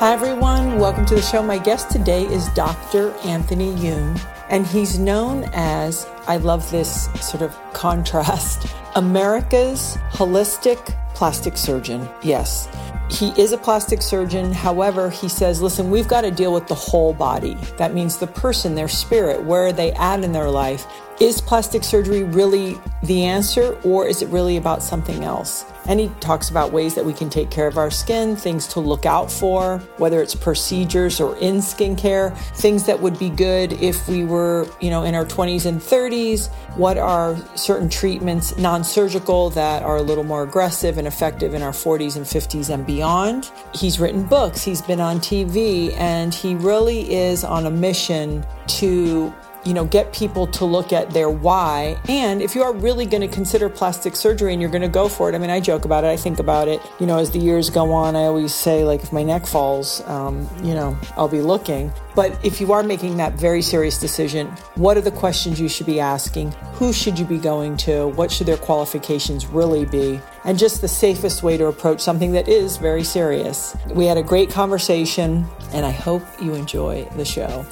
Hi, everyone. Welcome to the show. My guest today is Dr. Anthony Youn, and he's known as, I love this sort of contrast, America's holistic plastic surgeon. Yes, he is a plastic surgeon. However, he says, listen, we've got to deal with the whole body. That means the person, their spirit, where are they at in their life? Is plastic surgery really the answer, or is it really about something else? And he talks about ways that we can take care of our skin, things to look out for, whether it's procedures or in skincare, things that would be good if we were, you know, in our 20s and 30s. What are certain treatments, non surgical, that are a little more aggressive and effective in our 40s and 50s and beyond? He's written books, he's been on TV, and he really is on a mission to you know, get people to look at their why. And if you are really going to consider plastic surgery and you're going to go for it, I mean, I joke about it, I think about it. You know, as the years go on, I always say, like, if my neck falls, um, you know, I'll be looking. But if you are making that very serious decision, what are the questions you should be asking? Who should you be going to? What should their qualifications really be? And just the safest way to approach something that is very serious. We had a great conversation, and I hope you enjoy the show.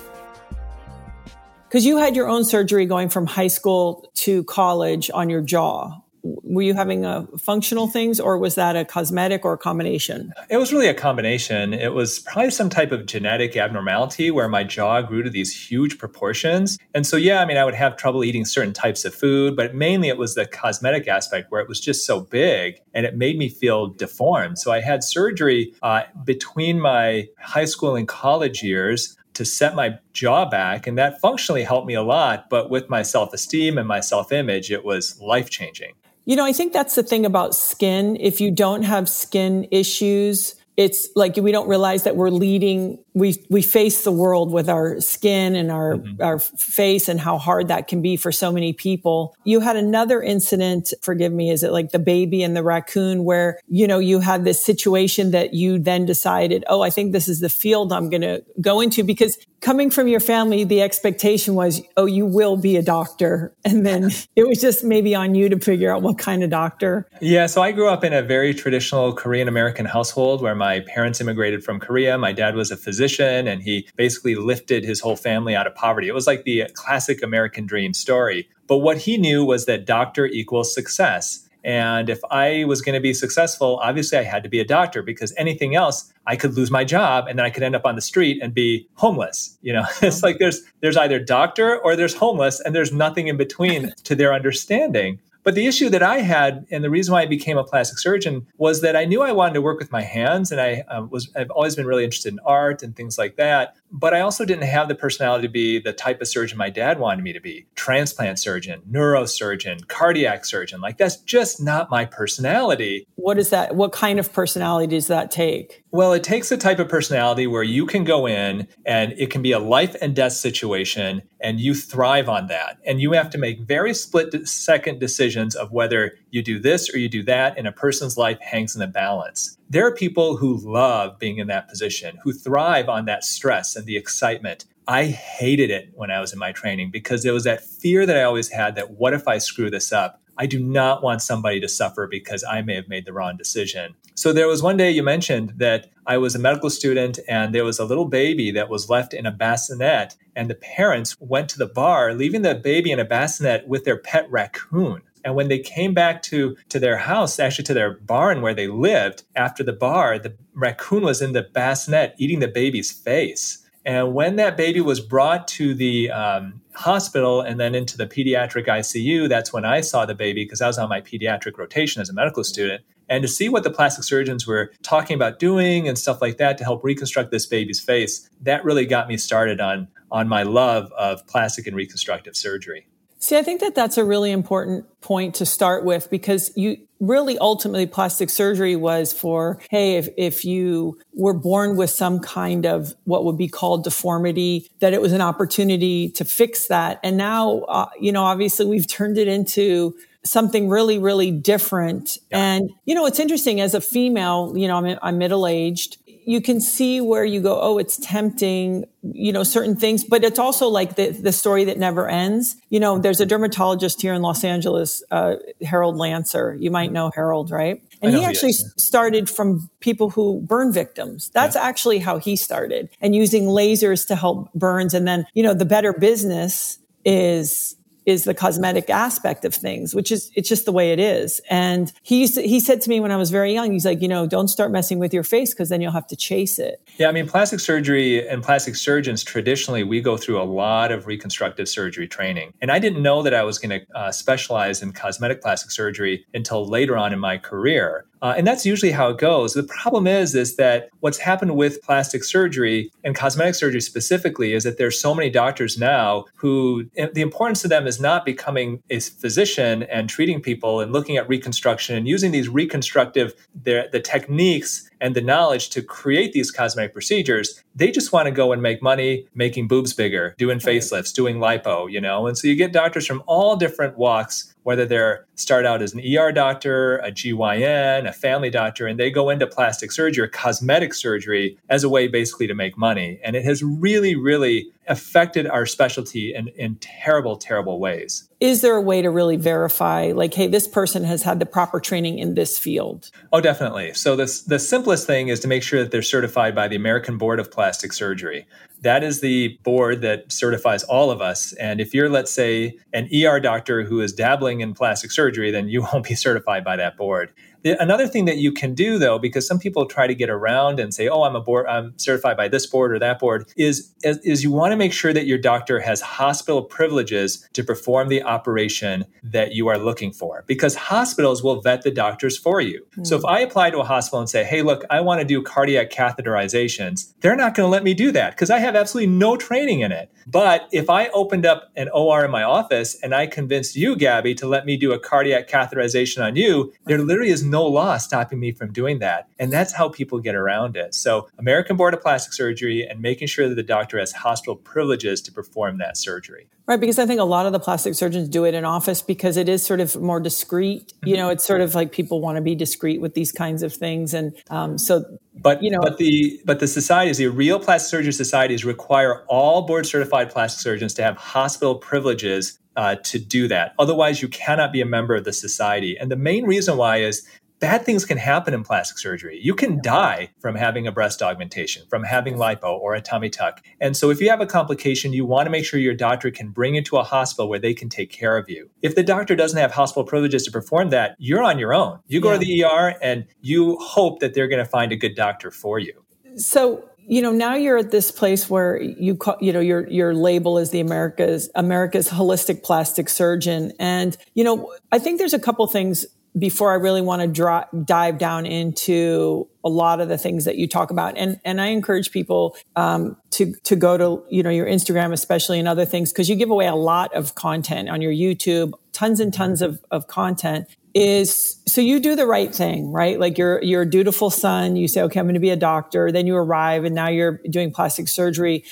Because you had your own surgery going from high school to college on your jaw. Were you having a functional things or was that a cosmetic or a combination? It was really a combination. It was probably some type of genetic abnormality where my jaw grew to these huge proportions. And so, yeah, I mean, I would have trouble eating certain types of food, but mainly it was the cosmetic aspect where it was just so big and it made me feel deformed. So I had surgery uh, between my high school and college years to set my jaw back. And that functionally helped me a lot. But with my self esteem and my self image, it was life changing. You know, I think that's the thing about skin. If you don't have skin issues, it's like we don't realize that we're leading we we face the world with our skin and our mm-hmm. our face and how hard that can be for so many people. You had another incident forgive me is it like the baby and the raccoon where you know you had this situation that you then decided oh i think this is the field i'm going to go into because coming from your family the expectation was oh you will be a doctor. And then it was just maybe on you to figure out what kind of doctor. Yeah so i grew up in a very traditional korean american household where my parents immigrated from korea. My dad was a physician and he basically lifted his whole family out of poverty. It was like the classic American dream story. But what he knew was that doctor equals success. And if I was going to be successful, obviously I had to be a doctor because anything else, I could lose my job and then I could end up on the street and be homeless. You know, it's like there's there's either doctor or there's homeless and there's nothing in between to their understanding. But the issue that I had, and the reason why I became a plastic surgeon, was that I knew I wanted to work with my hands, and I uh, was I've always been really interested in art and things like that. But I also didn't have the personality to be the type of surgeon my dad wanted me to be: transplant surgeon, neurosurgeon, cardiac surgeon. Like that's just not my personality. What is that? What kind of personality does that take? Well, it takes a type of personality where you can go in and it can be a life and death situation and you thrive on that. And you have to make very split second decisions of whether you do this or you do that, and a person's life hangs in the balance. There are people who love being in that position, who thrive on that stress and the excitement. I hated it when I was in my training because there was that fear that I always had that what if I screw this up? I do not want somebody to suffer because I may have made the wrong decision. So there was one day you mentioned that I was a medical student and there was a little baby that was left in a bassinet and the parents went to the bar leaving the baby in a bassinet with their pet raccoon. And when they came back to, to their house, actually to their barn where they lived, after the bar, the raccoon was in the bassinet eating the baby's face. And when that baby was brought to the um, hospital and then into the pediatric ICU, that's when I saw the baby because I was on my pediatric rotation as a medical student. And to see what the plastic surgeons were talking about doing and stuff like that to help reconstruct this baby's face, that really got me started on, on my love of plastic and reconstructive surgery. See, I think that that's a really important point to start with because you really ultimately plastic surgery was for, hey, if, if you were born with some kind of what would be called deformity, that it was an opportunity to fix that. And now, uh, you know, obviously we've turned it into something really, really different. Yeah. And, you know, it's interesting as a female, you know, I'm, I'm middle aged you can see where you go, oh, it's tempting, you know, certain things, but it's also like the, the story that never ends. You know, there's a dermatologist here in Los Angeles, uh, Harold Lancer. You might know Harold, right? And he actually he started from people who burn victims. That's yeah. actually how he started and using lasers to help burns. And then, you know, the better business is is the cosmetic aspect of things, which is, it's just the way it is. And he used to, he said to me when I was very young, he's like, you know, don't start messing with your face because then you'll have to chase it. Yeah. I mean, plastic surgery and plastic surgeons, traditionally, we go through a lot of reconstructive surgery training. And I didn't know that I was going to uh, specialize in cosmetic plastic surgery until later on in my career. Uh, and that's usually how it goes. The problem is, is that what's happened with plastic surgery and cosmetic surgery specifically is that there's so many doctors now who the importance to them is not becoming a physician and treating people and looking at reconstruction and using these reconstructive the, the techniques and the knowledge to create these cosmetic procedures. They just want to go and make money making boobs bigger, doing facelifts, doing lipo, you know. And so you get doctors from all different walks whether they're start out as an ER doctor, a GYN, a family doctor, and they go into plastic surgery or cosmetic surgery as a way basically to make money. And it has really, really affected our specialty in, in terrible, terrible ways. Is there a way to really verify, like, hey, this person has had the proper training in this field? Oh, definitely. So the, the simplest thing is to make sure that they're certified by the American Board of Plastic Surgery. That is the board that certifies all of us. And if you're, let's say, an ER doctor who is dabbling in plastic surgery, then you won't be certified by that board. Another thing that you can do, though, because some people try to get around and say, "Oh, I'm a board, I'm certified by this board or that board," is is you want to make sure that your doctor has hospital privileges to perform the operation that you are looking for, because hospitals will vet the doctors for you. Mm. So if I apply to a hospital and say, "Hey, look, I want to do cardiac catheterizations," they're not going to let me do that because I have absolutely no training in it. But if I opened up an OR in my office and I convinced you, Gabby, to let me do a cardiac catheterization on you, there literally is no law stopping me from doing that. And that's how people get around it. So, American Board of Plastic Surgery and making sure that the doctor has hospital privileges to perform that surgery. Right, because I think a lot of the plastic surgeons do it in office because it is sort of more discreet. You mm-hmm. know, it's sort of like people want to be discreet with these kinds of things, and um, so. But you know, but the but the societies, the real plastic surgery societies, require all board certified plastic surgeons to have hospital privileges uh, to do that. Otherwise, you cannot be a member of the society. And the main reason why is bad things can happen in plastic surgery. You can die from having a breast augmentation, from having lipo or a tummy tuck. And so if you have a complication, you want to make sure your doctor can bring you to a hospital where they can take care of you. If the doctor doesn't have hospital privileges to perform that, you're on your own. You go yeah. to the ER and you hope that they're going to find a good doctor for you. So you know now you're at this place where you call, you know your your label is the America's America's holistic plastic surgeon and you know I think there's a couple things before I really want to dra- dive down into a lot of the things that you talk about. And, and I encourage people, um, to, to go to, you know, your Instagram, especially and other things, because you give away a lot of content on your YouTube, tons and tons of, of content is so you do the right thing, right? Like you're, you're a dutiful son. You say, okay, I'm going to be a doctor. Then you arrive and now you're doing plastic surgery.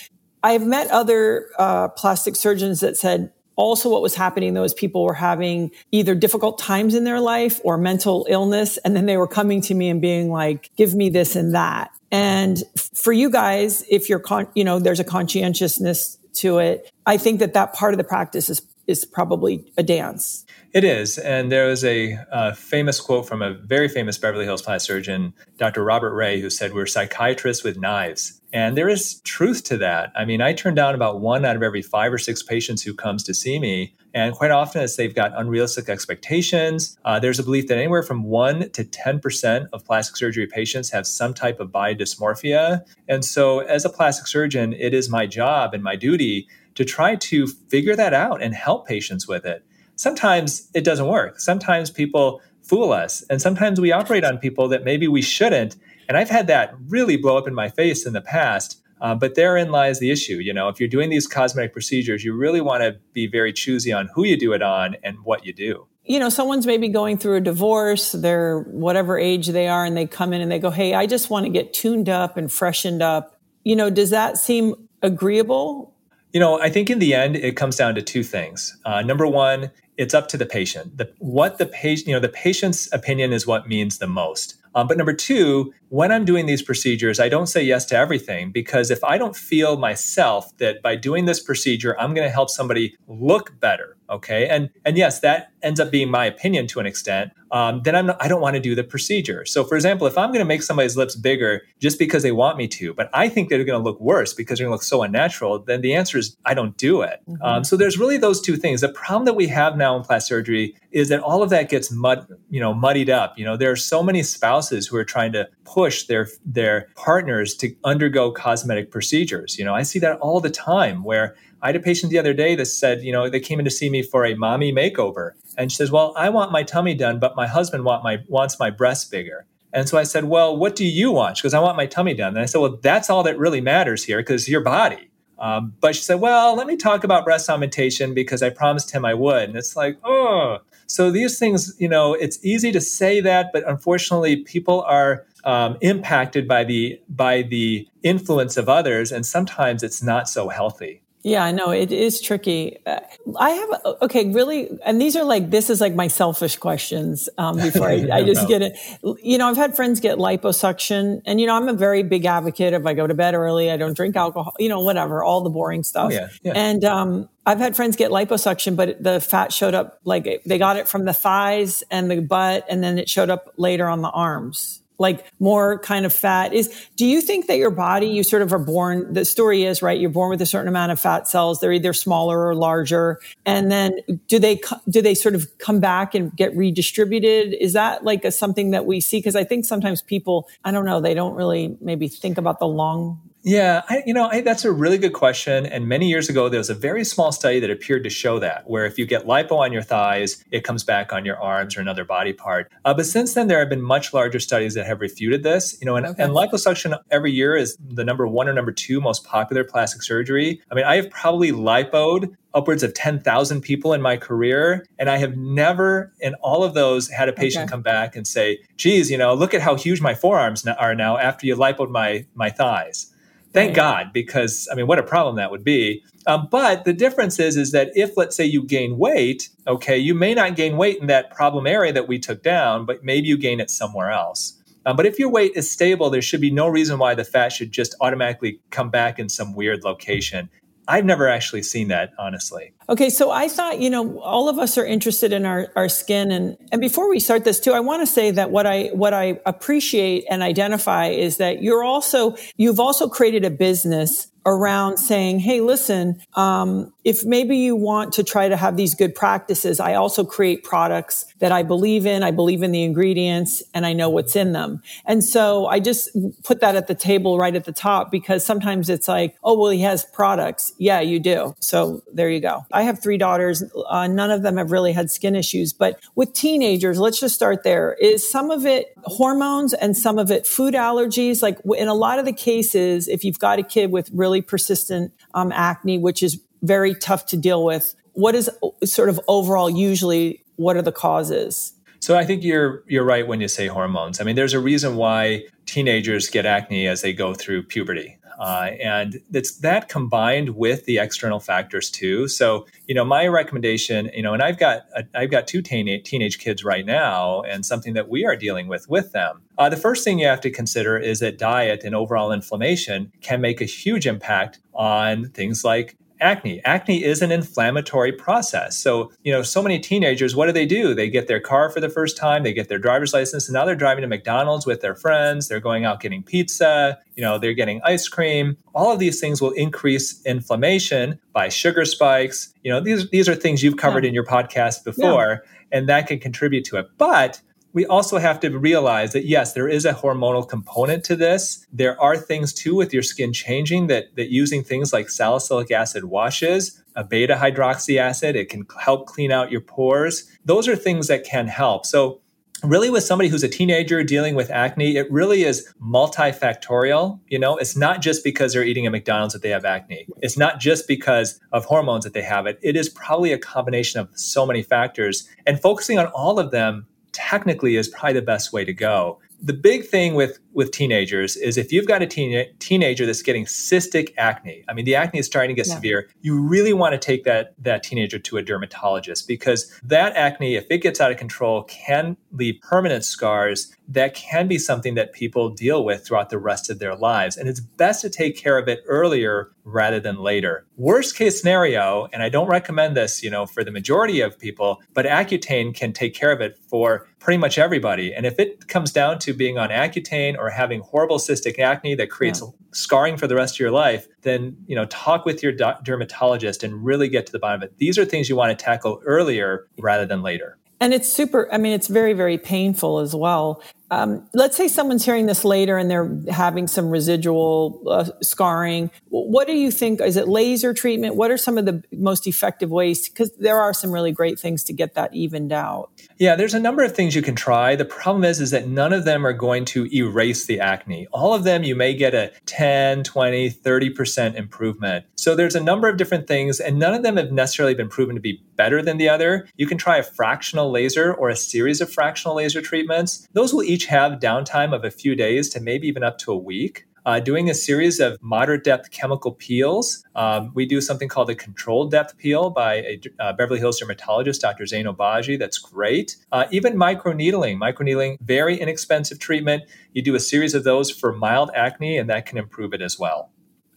I've met other uh, plastic surgeons that said, also what was happening though is people were having either difficult times in their life or mental illness and then they were coming to me and being like give me this and that and for you guys if you're con- you know there's a conscientiousness to it i think that that part of the practice is is probably a dance it is. And there was a uh, famous quote from a very famous Beverly Hills plastic surgeon, Dr. Robert Rey, who said, We're psychiatrists with knives. And there is truth to that. I mean, I turn down about one out of every five or six patients who comes to see me. And quite often, it's they've got unrealistic expectations. Uh, there's a belief that anywhere from 1% to 10% of plastic surgery patients have some type of body dysmorphia. And so, as a plastic surgeon, it is my job and my duty to try to figure that out and help patients with it. Sometimes it doesn't work. Sometimes people fool us. And sometimes we operate on people that maybe we shouldn't. And I've had that really blow up in my face in the past. Uh, but therein lies the issue. You know, if you're doing these cosmetic procedures, you really want to be very choosy on who you do it on and what you do. You know, someone's maybe going through a divorce, they're whatever age they are, and they come in and they go, Hey, I just want to get tuned up and freshened up. You know, does that seem agreeable? You know, I think in the end, it comes down to two things. Uh, number one, it's up to the patient. The, what the patient, you know, the patient's opinion is what means the most. Um, but number two, when I'm doing these procedures, I don't say yes to everything because if I don't feel myself that by doing this procedure, I'm going to help somebody look better, okay, and and yes, that ends up being my opinion to an extent. Um, then I'm not, I don't want to do the procedure. So, for example, if I'm going to make somebody's lips bigger just because they want me to, but I think they're going to look worse because they're going to look so unnatural, then the answer is I don't do it. Mm-hmm. Um, so there's really those two things. The problem that we have now in plastic surgery is that all of that gets mud, you know, muddied up. You know, there are so many spouses who are trying to push their their partners to undergo cosmetic procedures. You know, I see that all the time where I had a patient the other day that said, you know, they came in to see me for a mommy makeover. And she says, Well, I want my tummy done, but my husband want my wants my breasts bigger. And so I said, Well, what do you want? She goes, I want my tummy done. And I said, Well, that's all that really matters here because your body. Um, but she said, Well, let me talk about breast augmentation because I promised him I would. And it's like, oh. So these things, you know, it's easy to say that, but unfortunately, people are um, impacted by the by the influence of others, and sometimes it's not so healthy. Yeah, I know it is tricky. Uh, I have okay, really, and these are like this is like my selfish questions. Um, before I, I just get it, you know, I've had friends get liposuction, and you know, I'm a very big advocate. If I go to bed early, I don't drink alcohol, you know, whatever, all the boring stuff. Oh, yeah, yeah. And um, I've had friends get liposuction, but the fat showed up like they got it from the thighs and the butt, and then it showed up later on the arms like more kind of fat is do you think that your body you sort of are born the story is right you're born with a certain amount of fat cells they're either smaller or larger and then do they do they sort of come back and get redistributed? Is that like a, something that we see? Because i think sometimes people i don't know they don't really maybe think about the long yeah, I, you know, I, that's a really good question. And many years ago, there was a very small study that appeared to show that, where if you get lipo on your thighs, it comes back on your arms or another body part. Uh, but since then, there have been much larger studies that have refuted this. You know, and, okay. and liposuction every year is the number one or number two most popular plastic surgery. I mean, I have probably lipoed upwards of 10,000 people in my career. And I have never, in all of those, had a patient okay. come back and say, geez, you know, look at how huge my forearms are now after you lipoed my, my thighs. Thank. God, because I mean, what a problem that would be. Um, but the difference is, is that if let's say you gain weight, okay, you may not gain weight in that problem area that we took down, but maybe you gain it somewhere else. Um, but if your weight is stable, there should be no reason why the fat should just automatically come back in some weird location. I've never actually seen that, honestly. Okay, so I thought, you know, all of us are interested in our, our skin and and before we start this too, I want to say that what I what I appreciate and identify is that you're also you've also created a business around saying, Hey, listen, um, if maybe you want to try to have these good practices, I also create products that I believe in. I believe in the ingredients and I know what's in them. And so I just put that at the table right at the top because sometimes it's like, Oh, well, he has products. Yeah, you do. So there you go. I have three daughters. Uh, none of them have really had skin issues, but with teenagers, let's just start there. Is some of it hormones and some of it food allergies? Like in a lot of the cases, if you've got a kid with really really persistent um, acne, which is very tough to deal with. What is sort of overall usually what are the causes? So I think you're you're right when you say hormones. I mean, there's a reason why teenagers get acne as they go through puberty. Uh, and it's that combined with the external factors too. So, you know, my recommendation, you know, and I've got I've got two teen- teenage kids right now, and something that we are dealing with with them. Uh, the first thing you have to consider is that diet and overall inflammation can make a huge impact on things like acne. Acne is an inflammatory process. So, you know, so many teenagers, what do they do? They get their car for the first time, they get their driver's license, and now they're driving to McDonald's with their friends, they're going out getting pizza, you know, they're getting ice cream. All of these things will increase inflammation by sugar spikes. You know, these these are things you've covered yeah. in your podcast before, yeah. and that can contribute to it. But we also have to realize that yes, there is a hormonal component to this. There are things too with your skin changing that that using things like salicylic acid washes, a beta hydroxy acid, it can help clean out your pores. Those are things that can help. So really with somebody who's a teenager dealing with acne it really is multifactorial you know it's not just because they're eating at mcdonald's that they have acne it's not just because of hormones that they have it it is probably a combination of so many factors and focusing on all of them technically is probably the best way to go. The big thing with with teenagers is if you've got a teen, teenager that's getting cystic acne, I mean the acne is starting to get yeah. severe, you really want to take that that teenager to a dermatologist because that acne if it gets out of control can leave permanent scars that can be something that people deal with throughout the rest of their lives and it's best to take care of it earlier rather than later. Worst case scenario, and I don't recommend this, you know, for the majority of people, but Accutane can take care of it for pretty much everybody. And if it comes down to being on Accutane or having horrible cystic acne that creates yeah. scarring for the rest of your life, then, you know, talk with your do- dermatologist and really get to the bottom of it. These are things you want to tackle earlier rather than later. And it's super, I mean, it's very, very painful as well. Um, let's say someone's hearing this later and they're having some residual uh, scarring. What do you think? Is it laser treatment? What are some of the most effective ways? Because there are some really great things to get that evened out. Yeah, there's a number of things you can try. The problem is, is that none of them are going to erase the acne. All of them, you may get a 10, 20, 30% improvement. So there's a number of different things, and none of them have necessarily been proven to be better than the other. You can try a fractional laser or a series of fractional laser treatments. Those will each have downtime of a few days to maybe even up to a week. Uh, doing a series of moderate depth chemical peels. Um, we do something called a controlled depth peel by a uh, Beverly Hills dermatologist, Dr. Zein Obagi. That's great. Uh, even microneedling, microneedling, very inexpensive treatment. You do a series of those for mild acne, and that can improve it as well.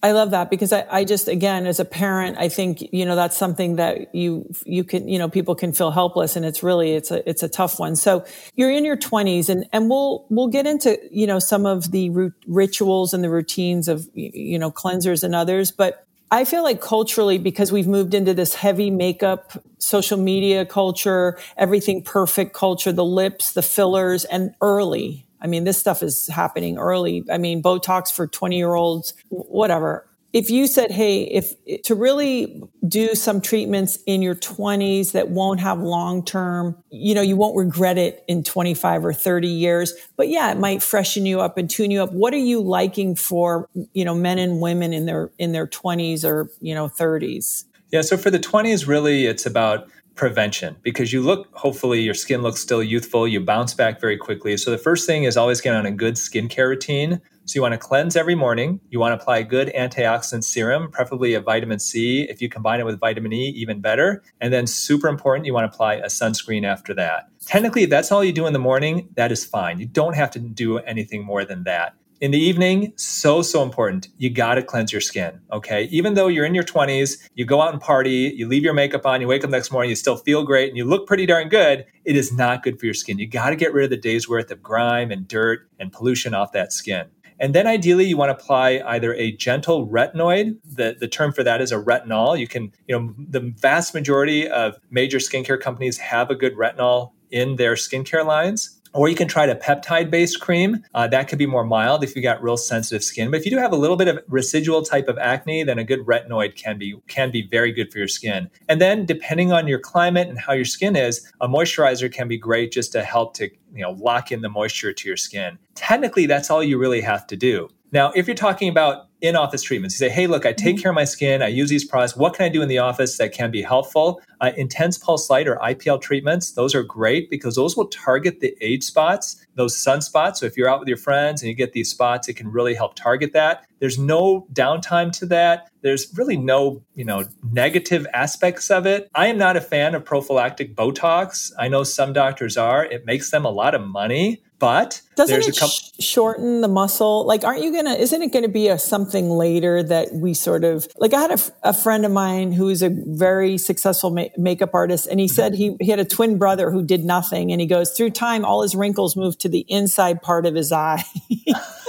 I love that because I, I, just, again, as a parent, I think, you know, that's something that you, you can, you know, people can feel helpless and it's really, it's a, it's a tough one. So you're in your twenties and, and we'll, we'll get into, you know, some of the rituals and the routines of, you know, cleansers and others. But I feel like culturally, because we've moved into this heavy makeup, social media culture, everything perfect culture, the lips, the fillers and early, I mean, this stuff is happening early. I mean, Botox for 20 year olds, whatever. If you said, Hey, if to really do some treatments in your 20s that won't have long term, you know, you won't regret it in 25 or 30 years, but yeah, it might freshen you up and tune you up. What are you liking for, you know, men and women in their, in their 20s or, you know, 30s? Yeah. So for the 20s, really, it's about prevention because you look, hopefully, your skin looks still youthful. You bounce back very quickly. So, the first thing is always get on a good skincare routine. So, you want to cleanse every morning. You want to apply a good antioxidant serum, preferably a vitamin C. If you combine it with vitamin E, even better. And then, super important, you want to apply a sunscreen after that. Technically, if that's all you do in the morning, that is fine. You don't have to do anything more than that in the evening, so, so important. You got to cleanse your skin. Okay. Even though you're in your 20s, you go out and party, you leave your makeup on, you wake up next morning, you still feel great and you look pretty darn good. It is not good for your skin. You got to get rid of the day's worth of grime and dirt and pollution off that skin. And then ideally, you want to apply either a gentle retinoid. The, the term for that is a retinol. You can, you know, the vast majority of major skincare companies have a good retinol in their skincare lines or you can try a peptide based cream. Uh, that could be more mild if you got real sensitive skin. But if you do have a little bit of residual type of acne, then a good retinoid can be can be very good for your skin. And then depending on your climate and how your skin is, a moisturizer can be great just to help to you know lock in the moisture to your skin. Technically, that's all you really have to do. Now, if you're talking about in office treatments, you say, hey, look, I take mm-hmm. care of my skin, I use these products. What can I do in the office that can be helpful? Uh, intense pulse light or IPL treatments, those are great because those will target the age spots, those sunspots. So if you're out with your friends and you get these spots, it can really help target that. There's no downtime to that. There's really no, you know, negative aspects of it. I am not a fan of prophylactic Botox. I know some doctors are. It makes them a lot of money. But doesn't it couple- sh- shorten the muscle? Like, aren't you gonna? Isn't it going to be a something later that we sort of like? I had a, a friend of mine who's a very successful ma- makeup artist, and he mm-hmm. said he he had a twin brother who did nothing, and he goes through time, all his wrinkles moved to the inside part of his eye.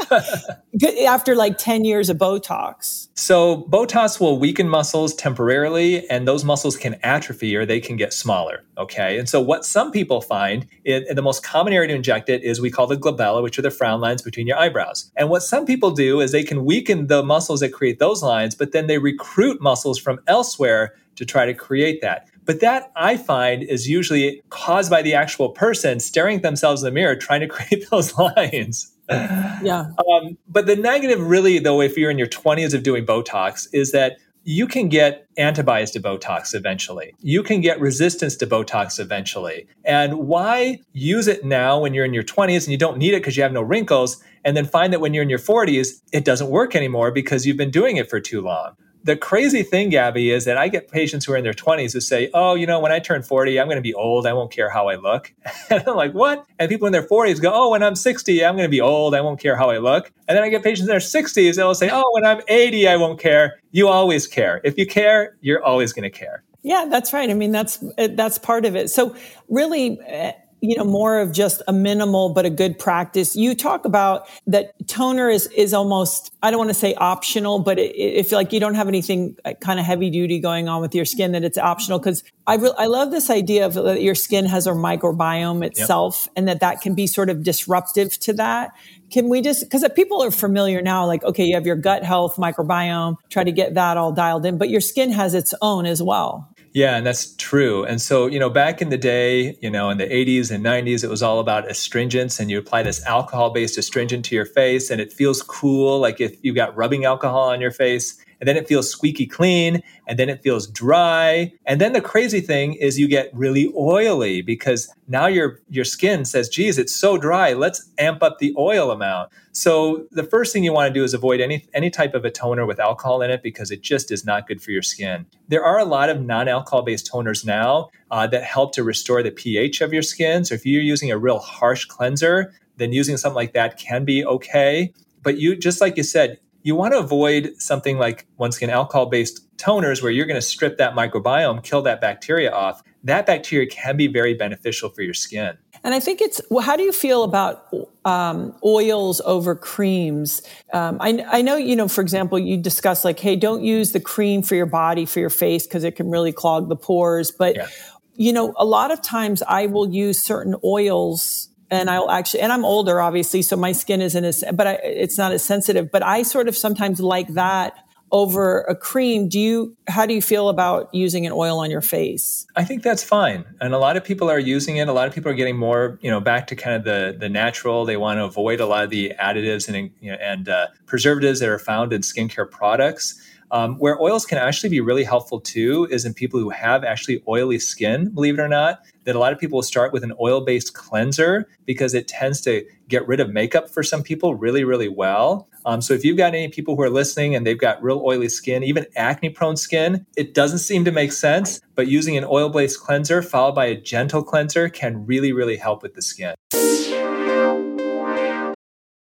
after like 10 years of Botox. So, Botox will weaken muscles temporarily, and those muscles can atrophy or they can get smaller. Okay. And so, what some people find, it, the most common area to inject it is we call the glabella, which are the frown lines between your eyebrows. And what some people do is they can weaken the muscles that create those lines, but then they recruit muscles from elsewhere to try to create that. But that I find is usually caused by the actual person staring themselves in the mirror trying to create those lines yeah. Um, but the negative, really, though, if you're in your 20s of doing Botox, is that you can get antibodies to Botox eventually. You can get resistance to Botox eventually. And why use it now when you're in your 20s and you don't need it because you have no wrinkles, and then find that when you're in your 40s, it doesn't work anymore because you've been doing it for too long? The crazy thing, Gabby, is that I get patients who are in their 20s who say, Oh, you know, when I turn 40, I'm going to be old. I won't care how I look. And I'm like, What? And people in their 40s go, Oh, when I'm 60, I'm going to be old. I won't care how I look. And then I get patients in their 60s they'll say, Oh, when I'm 80, I won't care. You always care. If you care, you're always going to care. Yeah, that's right. I mean, that's that's part of it. So really eh, you know, more of just a minimal but a good practice. You talk about that toner is, is almost, I don't want to say optional, but it, if like you don't have anything uh, kind of heavy duty going on with your skin, that it's optional. Cause I re- I love this idea of that your skin has a microbiome itself yep. and that that can be sort of disruptive to that. Can we just, because people are familiar now, like, okay, you have your gut health microbiome, try to get that all dialed in, but your skin has its own as well. Yeah, and that's true. And so, you know, back in the day, you know, in the 80s and 90s, it was all about astringents, and you apply this alcohol based astringent to your face, and it feels cool, like if you got rubbing alcohol on your face and then it feels squeaky clean, and then it feels dry. And then the crazy thing is you get really oily because now your your skin says, geez, it's so dry. Let's amp up the oil amount. So the first thing you want to do is avoid any any type of a toner with alcohol in it because it just is not good for your skin. There are a lot of non-alcohol based toners now uh, that help to restore the pH of your skin. So if you're using a real harsh cleanser, then using something like that can be okay. But you just like you said, you want to avoid something like once again alcohol based toners where you're going to strip that microbiome, kill that bacteria off. That bacteria can be very beneficial for your skin. And I think it's, well, how do you feel about um, oils over creams? Um, I, I know, you know, for example, you discuss like, hey, don't use the cream for your body, for your face, because it can really clog the pores. But, yeah. you know, a lot of times I will use certain oils and I'll actually, and I'm older, obviously, so my skin isn't as, but I, it's not as sensitive. But I sort of sometimes like that over a cream. Do you, how do you feel about using an oil on your face? I think that's fine. And a lot of people are using it. A lot of people are getting more, you know, back to kind of the, the natural. They want to avoid a lot of the additives and, you know, and uh, preservatives that are found in skincare products. Um, where oils can actually be really helpful too is in people who have actually oily skin, believe it or not, that a lot of people will start with an oil based cleanser because it tends to get rid of makeup for some people really, really well. Um, so if you've got any people who are listening and they've got real oily skin, even acne prone skin, it doesn't seem to make sense, but using an oil based cleanser followed by a gentle cleanser can really, really help with the skin.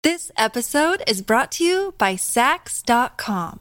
This episode is brought to you by Saks.com.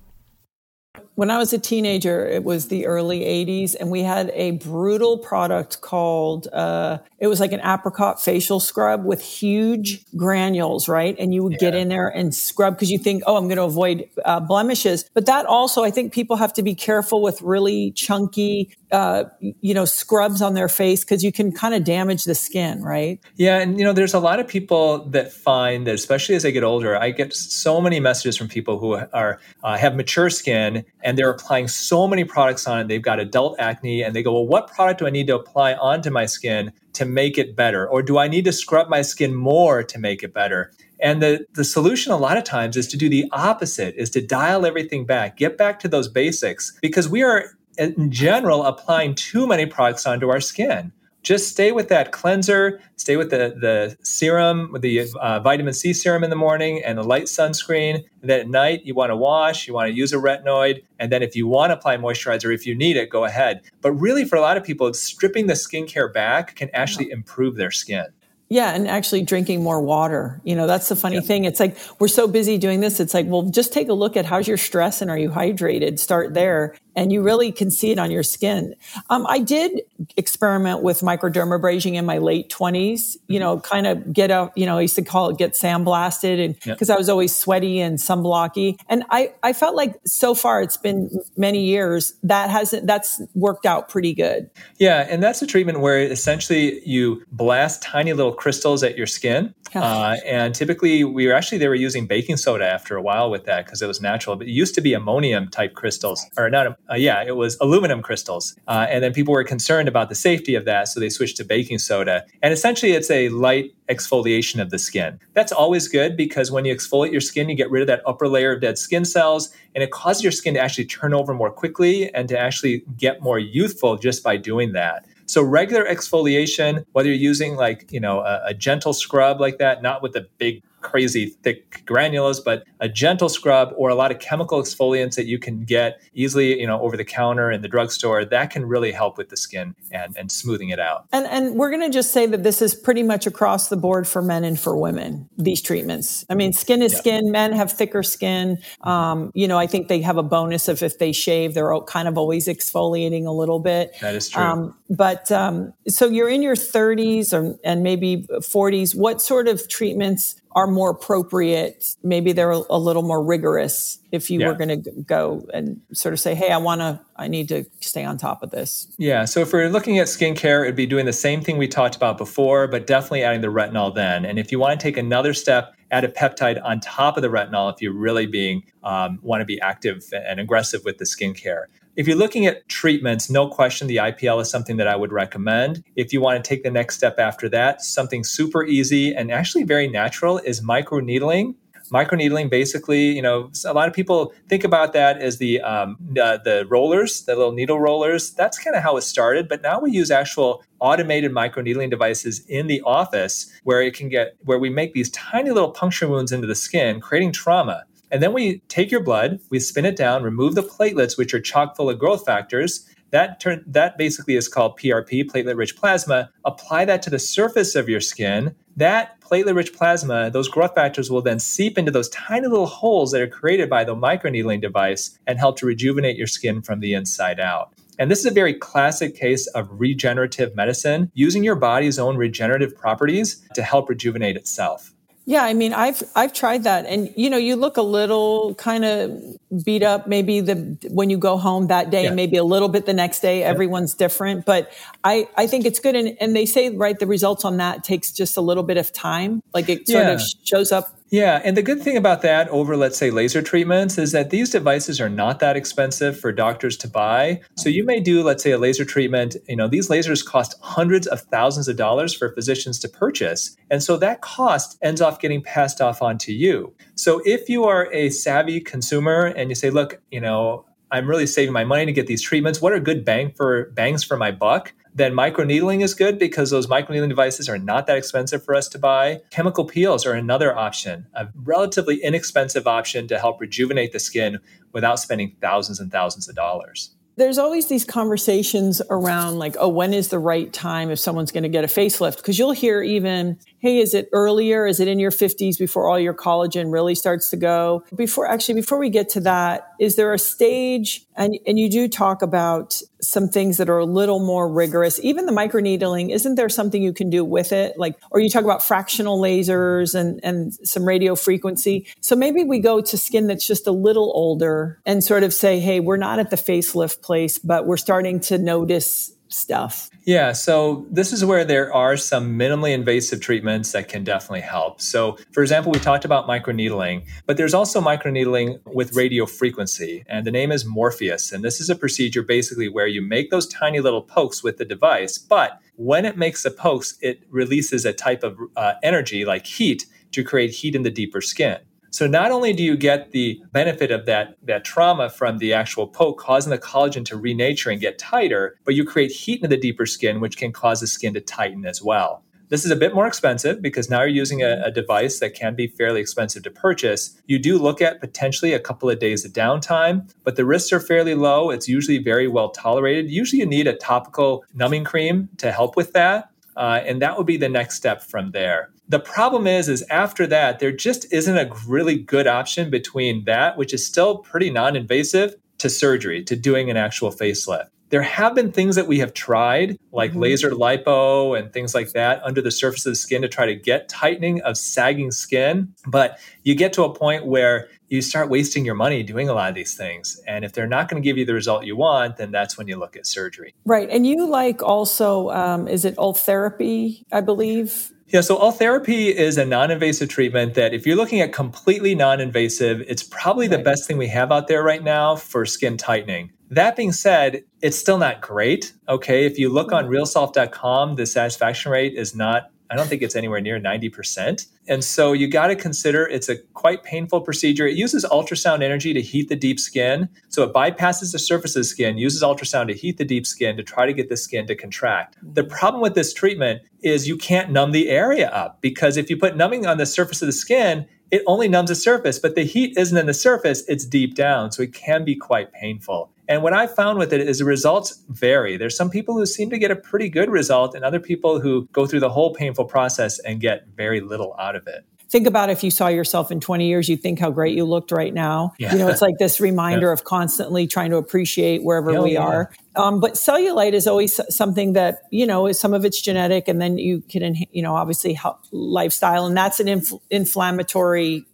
When I was a teenager, it was the early 80s, and we had a brutal product called, uh, it was like an apricot facial scrub with huge granules, right? And you would yeah. get in there and scrub because you think, oh, I'm going to avoid uh, blemishes. But that also, I think people have to be careful with really chunky, uh, you know, scrubs on their face because you can kind of damage the skin, right? Yeah. And, you know, there's a lot of people that find that, especially as they get older, I get so many messages from people who are uh, have mature skin and they're applying so many products on it. They've got adult acne and they go, well, what product do I need to apply onto my skin to make it better? Or do I need to scrub my skin more to make it better? And the, the solution a lot of times is to do the opposite, is to dial everything back, get back to those basics, because we are in general applying too many products onto our skin just stay with that cleanser, stay with the, the serum, with the uh, vitamin C serum in the morning and the light sunscreen. And then at night, you want to wash, you want to use a retinoid. And then if you want to apply moisturizer, if you need it, go ahead. But really, for a lot of people, stripping the skincare back can actually improve their skin. Yeah, and actually drinking more water. You know, that's the funny thing. It's like we're so busy doing this. It's like, well, just take a look at how's your stress and are you hydrated? Start there and you really can see it on your skin. Um, I did experiment with microdermabrasion in my late twenties. You know, kind of get out. You know, I used to call it get sandblasted, and because I was always sweaty and sunblocky, and I I felt like so far it's been many years that hasn't that's worked out pretty good. Yeah, and that's a treatment where essentially you blast tiny little crystals at your skin, uh, and typically we were actually they were using baking soda after a while with that because it was natural, but it used to be ammonium type crystals or not uh, yeah, it was aluminum crystals. Uh, and then people were concerned about the safety of that, so they switched to baking soda. And essentially, it's a light exfoliation of the skin. That's always good because when you exfoliate your skin, you get rid of that upper layer of dead skin cells, and it causes your skin to actually turn over more quickly and to actually get more youthful just by doing that. So regular exfoliation, whether you're using like, you know, a, a gentle scrub like that, not with the big crazy thick granules, but a gentle scrub or a lot of chemical exfoliants that you can get easily, you know, over the counter in the drugstore, that can really help with the skin and, and smoothing it out. And and we're gonna just say that this is pretty much across the board for men and for women, these treatments. I mean, skin is yeah. skin, men have thicker skin. Um, you know, I think they have a bonus of if they shave, they're kind of always exfoliating a little bit. That is true. Um, but um, so you're in your 30s or, and maybe 40s. What sort of treatments are more appropriate. Maybe they're a, little more rigorous if you yeah. were going to go and sort of say, Hey, I want to, I need to stay on top of this. Yeah. So if we're looking at skincare, it'd be doing the same thing we talked about before, but definitely adding the retinol then. And if you want to take another step, add a peptide on top of the retinol if you're really being, um, want to be active and aggressive with the skincare. If you're looking at treatments, no question the IPL is something that I would recommend. If you want to take the next step after that, something super easy and actually very natural is microneedling. Microneedling, basically, you know, a lot of people think about that as the um, uh, the rollers, the little needle rollers. That's kind of how it started. But now we use actual automated microneedling devices in the office where it can get where we make these tiny little puncture wounds into the skin, creating trauma. And then we take your blood, we spin it down, remove the platelets, which are chock full of growth factors. That turn that basically is called PRP, platelet-rich plasma. Apply that to the surface of your skin. That platelet-rich plasma, those growth factors will then seep into those tiny little holes that are created by the microneedling device and help to rejuvenate your skin from the inside out. And this is a very classic case of regenerative medicine, using your body's own regenerative properties to help rejuvenate itself. Yeah, I mean, I've I've tried that, and you know, you look a little kind of beat up. Maybe the when you go home that day, yeah. maybe a little bit the next day. Yeah. Everyone's different, but I I think it's good. And and they say right, the results on that takes just a little bit of time. Like it sort yeah. of shows up yeah, and the good thing about that over, let's say, laser treatments is that these devices are not that expensive for doctors to buy. So you may do, let's say, a laser treatment. You know, these lasers cost hundreds of thousands of dollars for physicians to purchase. And so that cost ends off getting passed off onto you. So if you are a savvy consumer and you say, look, you know, I'm really saving my money to get these treatments. What are good bang for bangs for my buck? Then microneedling is good because those microneedling devices are not that expensive for us to buy. Chemical peels are another option, a relatively inexpensive option to help rejuvenate the skin without spending thousands and thousands of dollars there's always these conversations around like oh when is the right time if someone's going to get a facelift because you'll hear even hey, is it earlier? Is it in your 50s before all your collagen really starts to go? Before, actually, before we get to that, is there a stage? And, and you do talk about some things that are a little more rigorous. Even the microneedling, isn't there something you can do with it? Like, or you talk about fractional lasers and, and some radio frequency. So maybe we go to skin that's just a little older and sort of say, hey, we're not at the facelift place, but we're starting to notice stuff. Yeah, so this is where there are some minimally invasive treatments that can definitely help. So, for example, we talked about microneedling, but there's also microneedling with radio frequency, and the name is Morpheus. And this is a procedure basically where you make those tiny little pokes with the device, but when it makes the pokes, it releases a type of uh, energy like heat to create heat in the deeper skin. So not only do you get the benefit of that, that trauma from the actual poke causing the collagen to renature and get tighter, but you create heat into the deeper skin, which can cause the skin to tighten as well. This is a bit more expensive because now you're using a, a, device that can be fairly expensive to purchase. You do look at potentially a couple of days of downtime, but the risks are fairly low. It's usually very well tolerated. Usually, you need a topical numbing cream to help with that. Uh, and that would be the next step from there. The problem is, is after that, there just isn't a really good option between that, which is still pretty non-invasive, to surgery, to doing an actual facelift. There have been things that we have tried, like mm-hmm. laser lipo and things like that, under the surface of the skin to try to get tightening of sagging skin. But you get to a point where you start wasting your money doing a lot of these things. And if they're not going to give you the result you want, then that's when you look at surgery. Right. And you like also, um, is it Ultherapy, I believe? Yeah, so Ultherapy is a non invasive treatment that, if you're looking at completely non invasive, it's probably the best thing we have out there right now for skin tightening. That being said, it's still not great. Okay. If you look hmm. on realself.com, the satisfaction rate is not I don't think it's anywhere near 90%. And so you got to consider it's a quite painful procedure. It uses ultrasound energy to heat the deep skin. So it bypasses the surface of the skin, uses ultrasound to heat the deep skin to try to get the skin to contract. The problem with this treatment is you can't numb the area up because if you put numbing on the surface of the skin, it only numbs the surface, but the heat isn't in the surface, it's deep down. So it can be quite painful. And what I found with it is the results vary. There's some people who seem to get a pretty good result, and other people who go through the whole painful process and get very little out of it think about if you saw yourself in 20 years, you'd think how great you looked right now. Yeah. You know, it's like this reminder yeah. of constantly trying to appreciate wherever Hell we yeah. are. Um, but cellulite is always something that, you know, is some of it's genetic and then you can, you know, obviously help lifestyle and that's an inf- inflammatory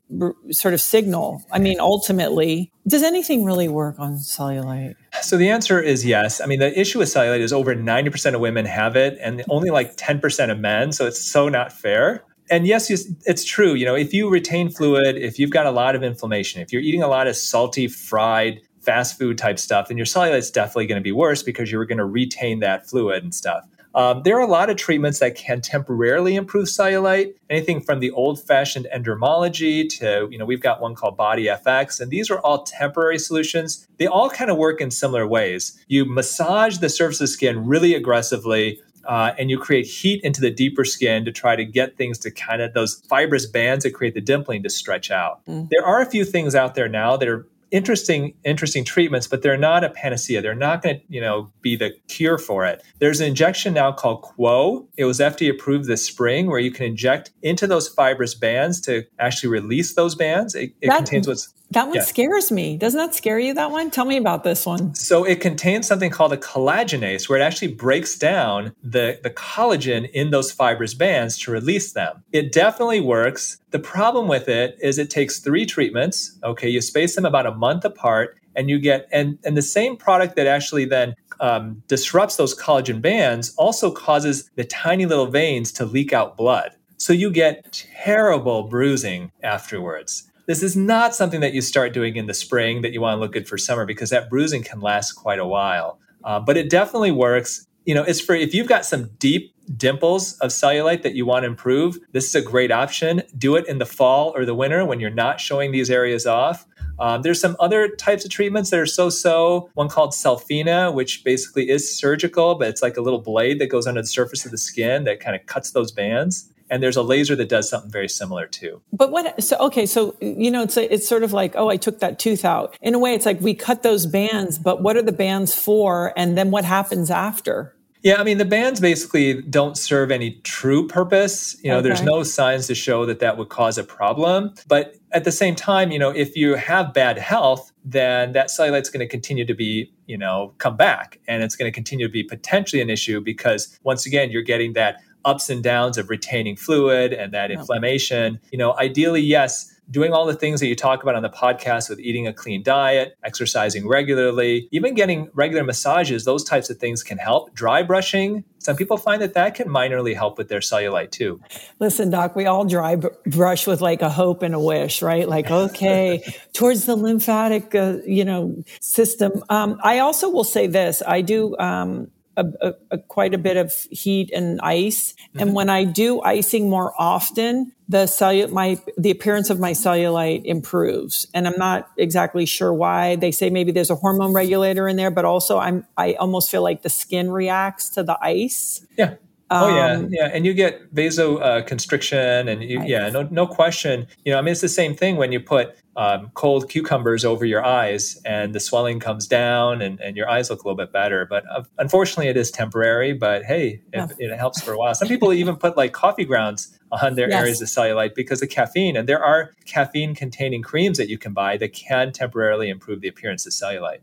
sort of signal. I mean, ultimately, does anything really work on cellulite? So the answer is yes. I mean, the issue with cellulite is over 90% of women have it and only like 10% of men. So it's so not fair. And yes, it's true. You know, if you retain fluid, if you've got a lot of inflammation, if you're eating a lot of salty, fried, fast food type stuff, then your cellulite is definitely going to be worse because you're going to retain that fluid and stuff. Um, there are a lot of treatments that can temporarily improve cellulite, anything from the old fashioned endermology to, you know, we've got one called Body FX, and these are all temporary solutions. They all kind of work in similar ways. You massage the surface of the skin really aggressively. Uh, and you create heat into the deeper skin to try to get things to kind of those fibrous bands that create the dimpling to stretch out. Mm. There are a few things out there now that are interesting interesting treatments but they're not a panacea. They're not going to you know be the cure for it. There's an injection now called Qwo. It was fda approved this spring where you can inject into those fibrous bands to actually release those bands. It, it contains what's that one yeah. scares me. Doesn't that scare you, that one? Tell me about this one. So it contains something called a collagenase, where it actually breaks down the, the collagen in those fibrous bands to release them. It definitely works. The problem with it is it takes three treatments. Okay, you space them about a month apart, and you get and and the same product that actually then um, disrupts those collagen bands also causes the tiny little veins to leak out blood. So you get terrible bruising afterwards. This is not something that you start doing in the spring that you want to look good for summer because that bruising can last quite a while. Uh, but it definitely works. You know, it's for if you've got some deep dimples of cellulite that you want to improve, this is a great option. Do it in the fall or the winter when you're not showing these areas off. Um, there's some other types of treatments that are so-so. One called Cellfina, which basically is surgical, but it's like a little blade that goes under the surface of the skin that kind of cuts those bands and there's a laser that does something very similar too. But what? So okay, so you know, it's a, it's sort of like, oh, I took that tooth out. In a way, it's like we cut those bands, but what are the bands for? And then what happens after? Yeah, I mean, the bands basically don't serve any true purpose. You know, Okay. there's no signs to show that that would cause a problem. But at the same time, you know, if you have bad health, then that cellulite's going to continue to be, you know, come back and it's going to continue to be potentially an issue because once again, you're getting that ups and downs of retaining fluid and that inflammation. You know, ideally, yes, doing all the things that you talk about on the podcast with eating a clean diet, exercising regularly, even getting regular massages, those types of things can help. Dry brushing, some people find that that can minorly help with their cellulite too. Listen, Doc, we all dry br- brush with like a hope and a wish, right? Like, okay, towards the lymphatic, uh, you know, system. Um, I also will say this: I do um, a, a, a quite a bit of heat and ice, and when I do icing more often, the cellu- my the appearance of my cellulite improves, and I'm not exactly sure why. They say maybe there's a hormone regulator in there, but also I'm I almost feel like the skin reacts to the ice. Yeah. Oh yeah, Um, yeah, and you get vaso uh, constriction, and you, yeah, no, no question. You know, I mean, it's the same thing when you put um, cold cucumbers over your eyes, and the swelling comes down, and, and your eyes look a little bit better. But uh, unfortunately, it is temporary. But hey, it, it helps for a while. Some people even put like coffee grounds on their Yes. areas of cellulite because of caffeine, and there are caffeine-containing creams that you can buy that can temporarily improve the appearance of cellulite.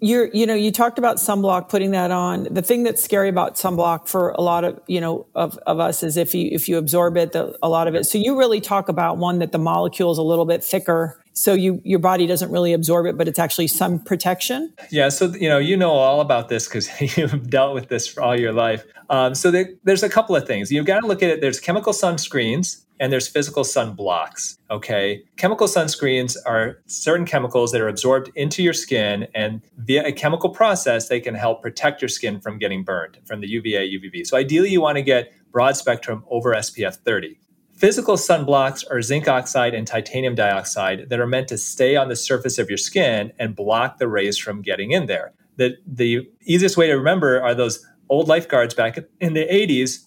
You're you know you talked about sunblock putting that on the thing that's scary about sunblock for a lot of you know of, of us is if you if you absorb it the, a lot of it so you really talk about one that the molecule is a little bit thicker so you your body doesn't really absorb it but it's actually sun protection Yeah, so you know you know all about this because you've dealt with this for all your life. Um, so there, there's a couple of things you've got to look at it. There's chemical sunscreens and there's physical sun blocks. Okay, chemical sunscreens are certain chemicals that are absorbed into your skin, and via a chemical process, they can help protect your skin from getting burned from the UVA, UVB. So ideally, you want to get broad spectrum over SPF 30. Physical sunblocks are zinc oxide and titanium dioxide that are meant to stay on the surface of your skin and block the rays from getting in there. The, the easiest way to remember are those old lifeguards back in the 80s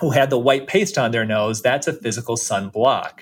who had the white paste on their nose. That's a physical sunblock.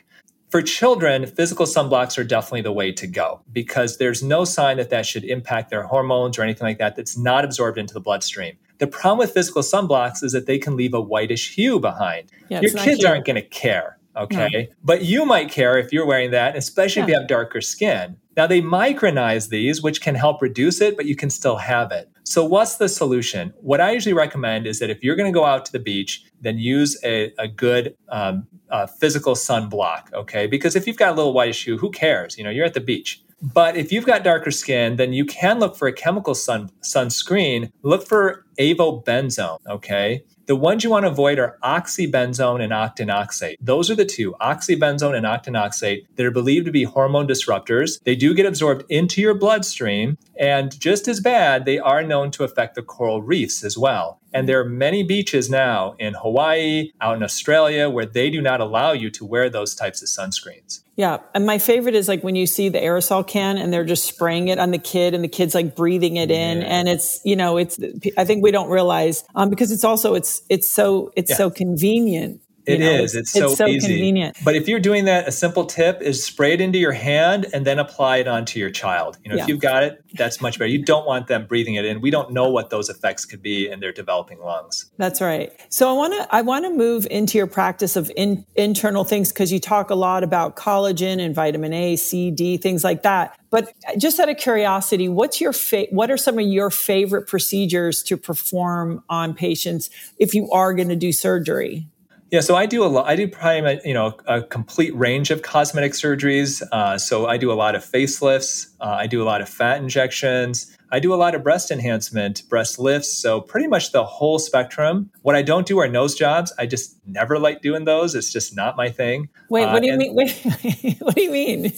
For children, physical sunblocks are definitely the way to go because there's no sign that that should impact their hormones or anything like that that's not absorbed into the bloodstream. The problem with physical sunblocks is that they can leave a whitish hue behind. Yeah, Your kids aren't going to care, okay? But you might care if you're wearing that, especially if you have darker skin. Now, they micronize these, which can help reduce it, but you can still have it. So, what's the solution? What I usually recommend is that if you're going to go out to the beach, then use a, a good um, uh, physical sunblock, okay? Because if you've got a little whitish hue, who cares? You know, you're at the beach. But if you've got darker skin, then you can look for a chemical sun sunscreen. Look for avobenzone, okay? The ones you want to avoid are oxybenzone and octinoxate. Those are the two, oxybenzone and octinoxate, that are believed to be hormone disruptors. They do get absorbed into your bloodstream, and just as bad, they are known to affect the coral reefs as well. And there are many beaches now in Hawaii, out in Australia, where they do not allow you to wear those types of sunscreens. Yeah. And my favorite is like when you see the aerosol can and they're just spraying it on the kid and the kid's like breathing it in. And it's, you know, it's, I think we don't realize, um, because it's also, it's, it's so, it's Yeah. so convenient. It is. know, It's, so, easy. convenient. But if you're doing that, a simple tip is spray it into your hand and then apply it onto your child. You know, Yeah. if you've got it, that's much better. You don't want them breathing it in. We don't know what those effects could be in their developing lungs. That's right. So I want to I want to move into your practice of in, internal things because you talk a lot about collagen and vitamin A, C, D, things like that. But just out of curiosity, what's your fa- what are some of your favorite procedures to perform on patients if you are going to do surgery? Yeah, so I do a lot. I do probably you know a complete range of cosmetic surgeries. Uh, so I do a lot of facelifts. Uh, I do a lot of fat injections. I do a lot of breast enhancement, breast lifts. So pretty much the whole spectrum. What I don't do are nose jobs. I just never like doing those. It's just not my thing. Wait, Uh, what do you and mean? Wait, what do you mean?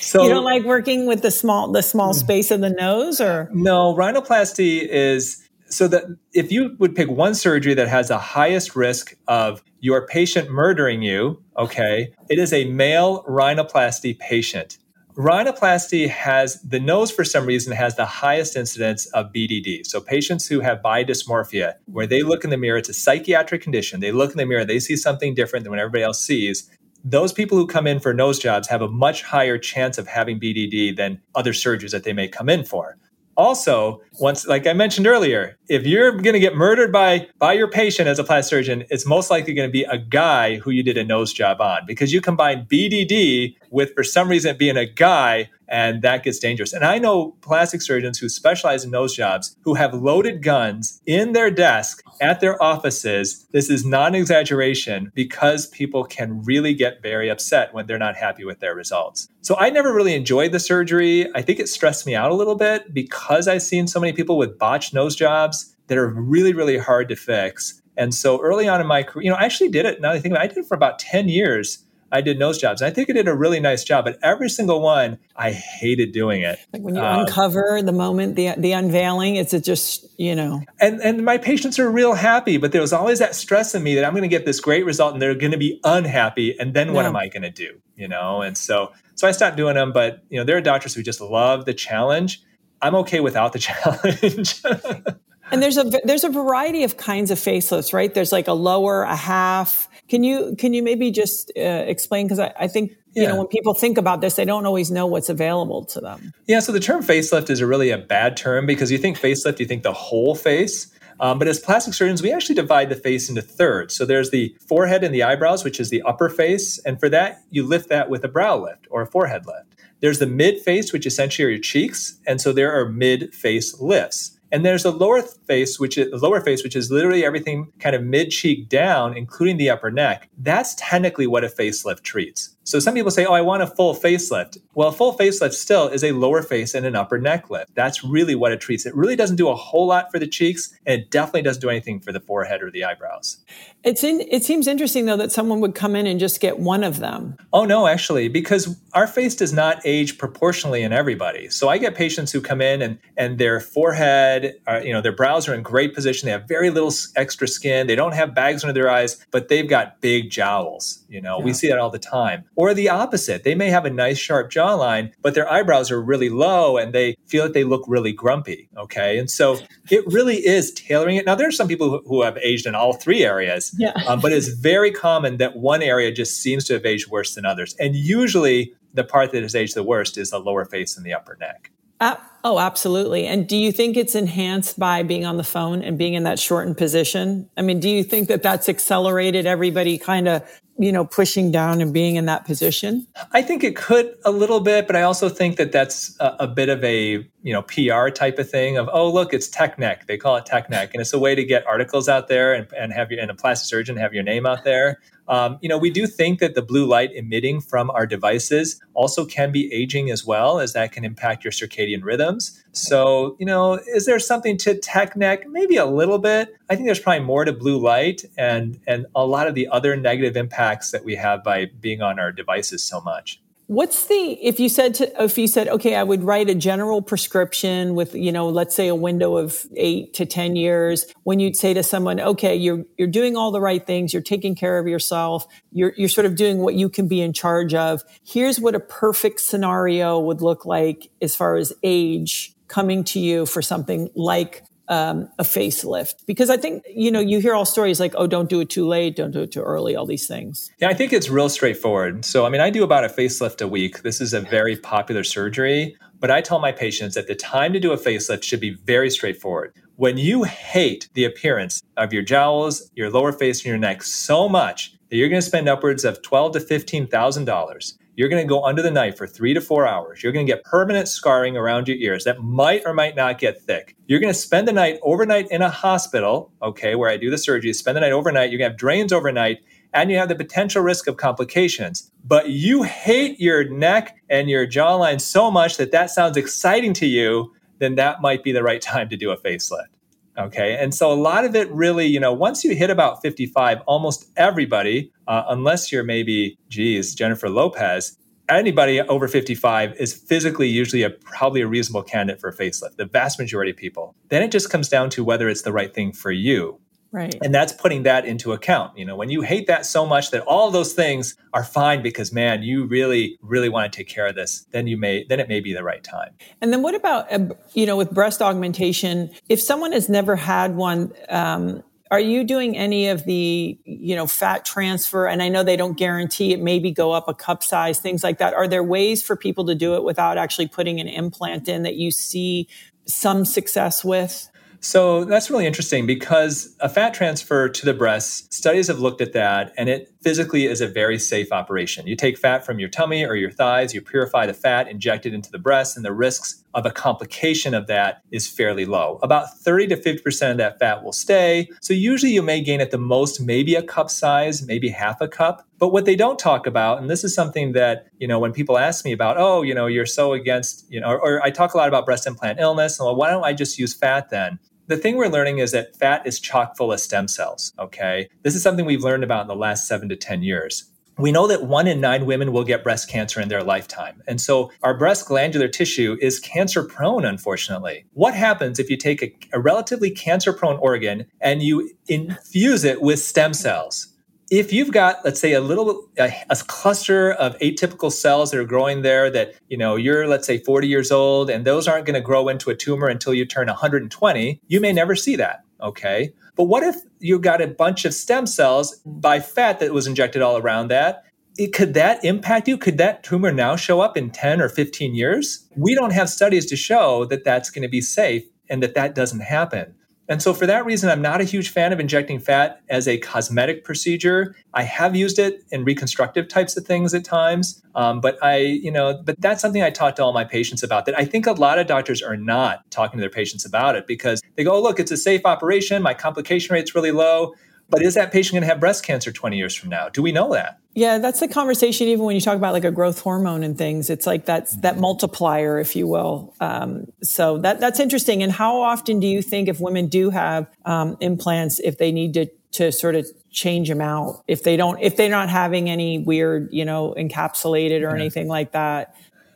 So you don't like working with the small the small space of the nose, or No, rhinoplasty is so that if you would pick one surgery that has the highest risk of your patient murdering you, okay, it is a male rhinoplasty patient. Rhinoplasty has the nose for some reason has the highest incidence of BDD. So patients who have body dysmorphia, where they look in the mirror, it's a psychiatric condition. They look in the mirror, they see something different than what everybody else sees. Those people who come in for nose jobs have a much higher chance of having BDD than other surgeries that they may come in for. Also, once like I mentioned earlier, if you're going to get murdered by by your patient as a plastic surgeon, it's most likely going to be a guy who you did a nose job on because you combine BDD with for some reason being a guy and that gets dangerous. And I know plastic surgeons who specialize in nose jobs who have loaded guns in their desk at their offices. This is not an exaggeration because people can really get very upset when they're not happy with their results. So I never really enjoyed the surgery. I think it stressed me out a little bit because I've seen so many people with botched nose jobs that are really, really hard to fix. And so early on in my career, you know, I actually did it. Now I think about it, I did it for about 10 years I did nose jobs. I think I did a really nice job, but every single one, I hated doing it. Like when you um, uncover the moment, the the unveiling, it's just you know. And and my patients are real happy, but there was always that stress in me that I'm going to get this great result, and they're going to be unhappy, and then what am I going to do? You know, and so so I stopped doing them. But you know, there are doctors who just love the challenge. I'm okay without the challenge. and there's a there's a variety of kinds of facelifts, right? There's like a lower, a half can you can you maybe just uh, explain? Because I, I, think you yeah. know when people think about this, they don't always know what's available to them. Yeah. So the term facelift is a really a bad term because you think facelift, you think the whole face. Um, but as plastic surgeons, we actually divide the face into thirds. So there's the forehead and the eyebrows, which is the upper face, and for that you lift that with a brow lift or a forehead lift. There's the mid face, which essentially are your cheeks, and so there are mid face lifts. And there's a lower face, which is the lower face, which is literally everything kind of mid cheek down, including the upper neck. That's technically what a facelift treats. So some people say, oh, I want a full facelift. Well, a full facelift still is a lower face and an upper neck lift. That's really what it treats. It really doesn't do a whole lot for the cheeks, and it definitely doesn't do anything for the forehead or the eyebrows. It's in, it seems interesting though that someone would come in and just get one of them. Oh no, actually, because our face does not age proportionally in everybody. So I get patients who come in and and their forehead, are, you know, their brows are in great position. They have very little extra skin. They don't have bags under their eyes, but they've got big jowls. You know, yeah. we see that all the time or the opposite. They may have a nice sharp jawline, but their eyebrows are really low and they feel that they look really grumpy. Okay. And so it really is tailoring it. Now, there are some people who have aged in all three areas, yeah. um, but it's very common that one area just seems to have aged worse than others. And usually the part that has aged the worst is the lower face and the upper neck. Uh, oh, absolutely. And do you think it's enhanced by being on the phone and being in that shortened position? I mean, do you think that that's accelerated everybody kind of you know, pushing down and being in that position? I think it could a little bit, but I also think that that's a, a, bit of a, you know, PR type of thing of, oh, look, it's tech neck. They call it tech neck. And it's a way to get articles out there and, and have your, and a plastic surgeon have your name out there. Um, you know, we do think that the blue light emitting from our devices also can be aging as well, as that can impact your circadian rhythms. So, you know, is there something to tech neck? Maybe a little bit. I think there's probably more to blue light and and a lot of the other negative impacts that we have by being on our devices so much. What's the if you said to if you said okay I would write a general prescription with you know let's say a window of 8 to 10 years when you'd say to someone okay you're you're doing all the right things you're taking care of yourself you're you're sort of doing what you can be in charge of here's what a perfect scenario would look like as far as age coming to you for something like um, a facelift. Because I think you know you hear all stories like oh don't do it too late don't do it too early all these things. Yeah I think it's real straightforward. So I mean I do about a facelift a week. This is a very popular surgery but I tell my patients that the time to do a facelift should be very straightforward. When you hate the appearance of your jowls your lower face and your neck so much that you're going to spend upwards of twelve to fifteen thousand dollars you're going to go under the knife for three to four hours. You're going to get permanent scarring around your ears that might or might not get thick. You're going to spend the night overnight in a hospital, okay, where I do the surgery. Spend the night overnight. You're going to have drains overnight, and you have the potential risk of complications. But you hate your neck and your jawline so much that that sounds exciting to you, then that might be the right time to do a facelift. Okay. And so a lot of it really, you know, once you hit about 55, almost everybody, uh, unless you're maybe, geez, Jennifer Lopez, anybody over 55 is physically usually a probably a reasonable candidate for a facelift the vast majority of people then it just comes down to whether it's the right thing for you Right. And that's putting that into account. You know, when you hate that so much that all those things are fine because man, you really, really want to take care of this, then you may, then it may be the right time. And then what about, uh, you know, with breast augmentation, if someone has never had one, um, are you doing any of the, you know, fat transfer? And I know they don't guarantee it, maybe go up a cup size, things like that. Are there ways for people to do it without actually putting an implant in that you see some success with? So that's really interesting because a fat transfer to the breast, studies have looked at that and it physically is a very safe operation. You take fat from your tummy or your thighs, you purify the fat, inject it into the breast, and the risks of a complication of that is fairly low. About 30 to 50% of that fat will stay. So usually you may gain at the most maybe a cup size, maybe half a cup. But what they don't talk about, and this is something that, you know, when people ask me about, oh, you know, you're so against, you know, or, or I talk a lot about breast implant illness. Well, why don't I just use fat then? The thing we're learning is that fat is chock full of stem cells. Okay. This is something we've learned about in the last seven to 10 years. We know that one in nine women will get breast cancer in their lifetime. And so our breast glandular tissue is cancer prone, unfortunately. What happens if you take a, a relatively cancer prone organ and you infuse it with stem cells? If you've got let's say a little a, a, cluster of atypical cells that are growing there that you know you're let's say 40 years old and those aren't going to grow into a tumor until you turn 120 you may never see that okay? But what if you got a bunch of stem cells by fat that was injected all around that? It, could that impact you? Could that tumor now show up in 10 or 15 years? We don't have studies to show that that's going to be safe and that that doesn't happen and so, for that reason, I'm not a huge fan of injecting fat as a cosmetic procedure. I have used it in reconstructive types of things at times, um, but I, you know, but that's something I talk to all my patients about. That I think a lot of doctors are not talking to their patients about it because they go, "Oh, look, it's a safe operation. My complication rate's really low." But is that patient going to have breast cancer 20 years from now? Do we know that? Yeah, that's the conversation. Even when you talk about like a growth hormone and things, it's like that's that multiplier, if you will. Um, so that that's interesting. And how often do you think if women do have um, implants, if they need to to sort of change them out, if they don't, if they're not having any weird, you know, encapsulated or anything like that?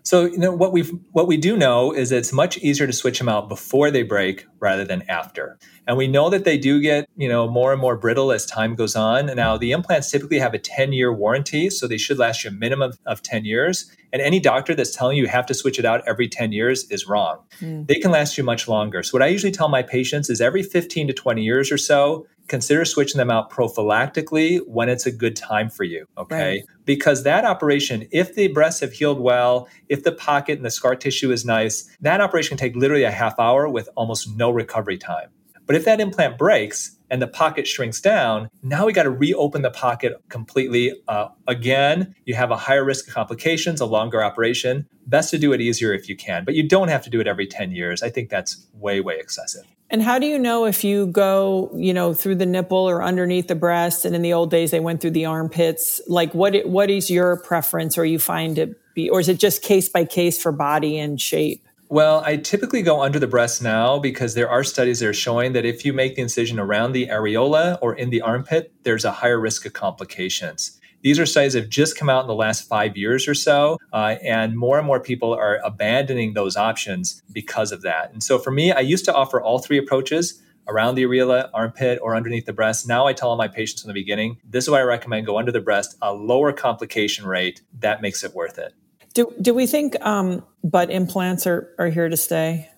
So, you know, what we what we do know is it's much easier to switch them out before they break rather than after. And we know that they do get, you know, more and more brittle as time goes on. Now, the implants typically have a 10-year warranty, so they should last you a minimum of 10 years. And any doctor that's telling you you have to switch it out every 10 years is wrong. Mm. They can last you much longer. So what I usually tell my patients is every 15 to 20 years or so, consider switching them out prophylactically when it's a good time for you. Okay. Right. Because that operation, if the breasts have healed well, if the pocket and the scar tissue is nice, that operation can take literally a half hour with almost no recovery time. But if that implant breaks and the pocket shrinks down, now we got to reopen the pocket completely. Uh, again, you have a higher risk of complications, a longer operation. Best to do it easier if you can, but you don't have to do it every 10 years. I think that's way, way excessive. And how do you know if you go, you know, through the nipple or underneath the breast? And in the old days, they went through the armpits. Like, what what is your preference, or you find it be, or is it just case by case for body and shape? Well, I typically go under the breast now because there are studies that are showing that if you make the incision around the areola or in the armpit, there's a higher risk of complications. These are studies that have just come out in the last five years or so, uh, and more and more people are abandoning those options because of that. And so for me, I used to offer all three approaches around the areola, armpit, or underneath the breast. Now I tell all my patients in the beginning, this is why I recommend go under the breast, a lower complication rate. That makes it worth it. Do, do we think um, butt implants are, are here to stay?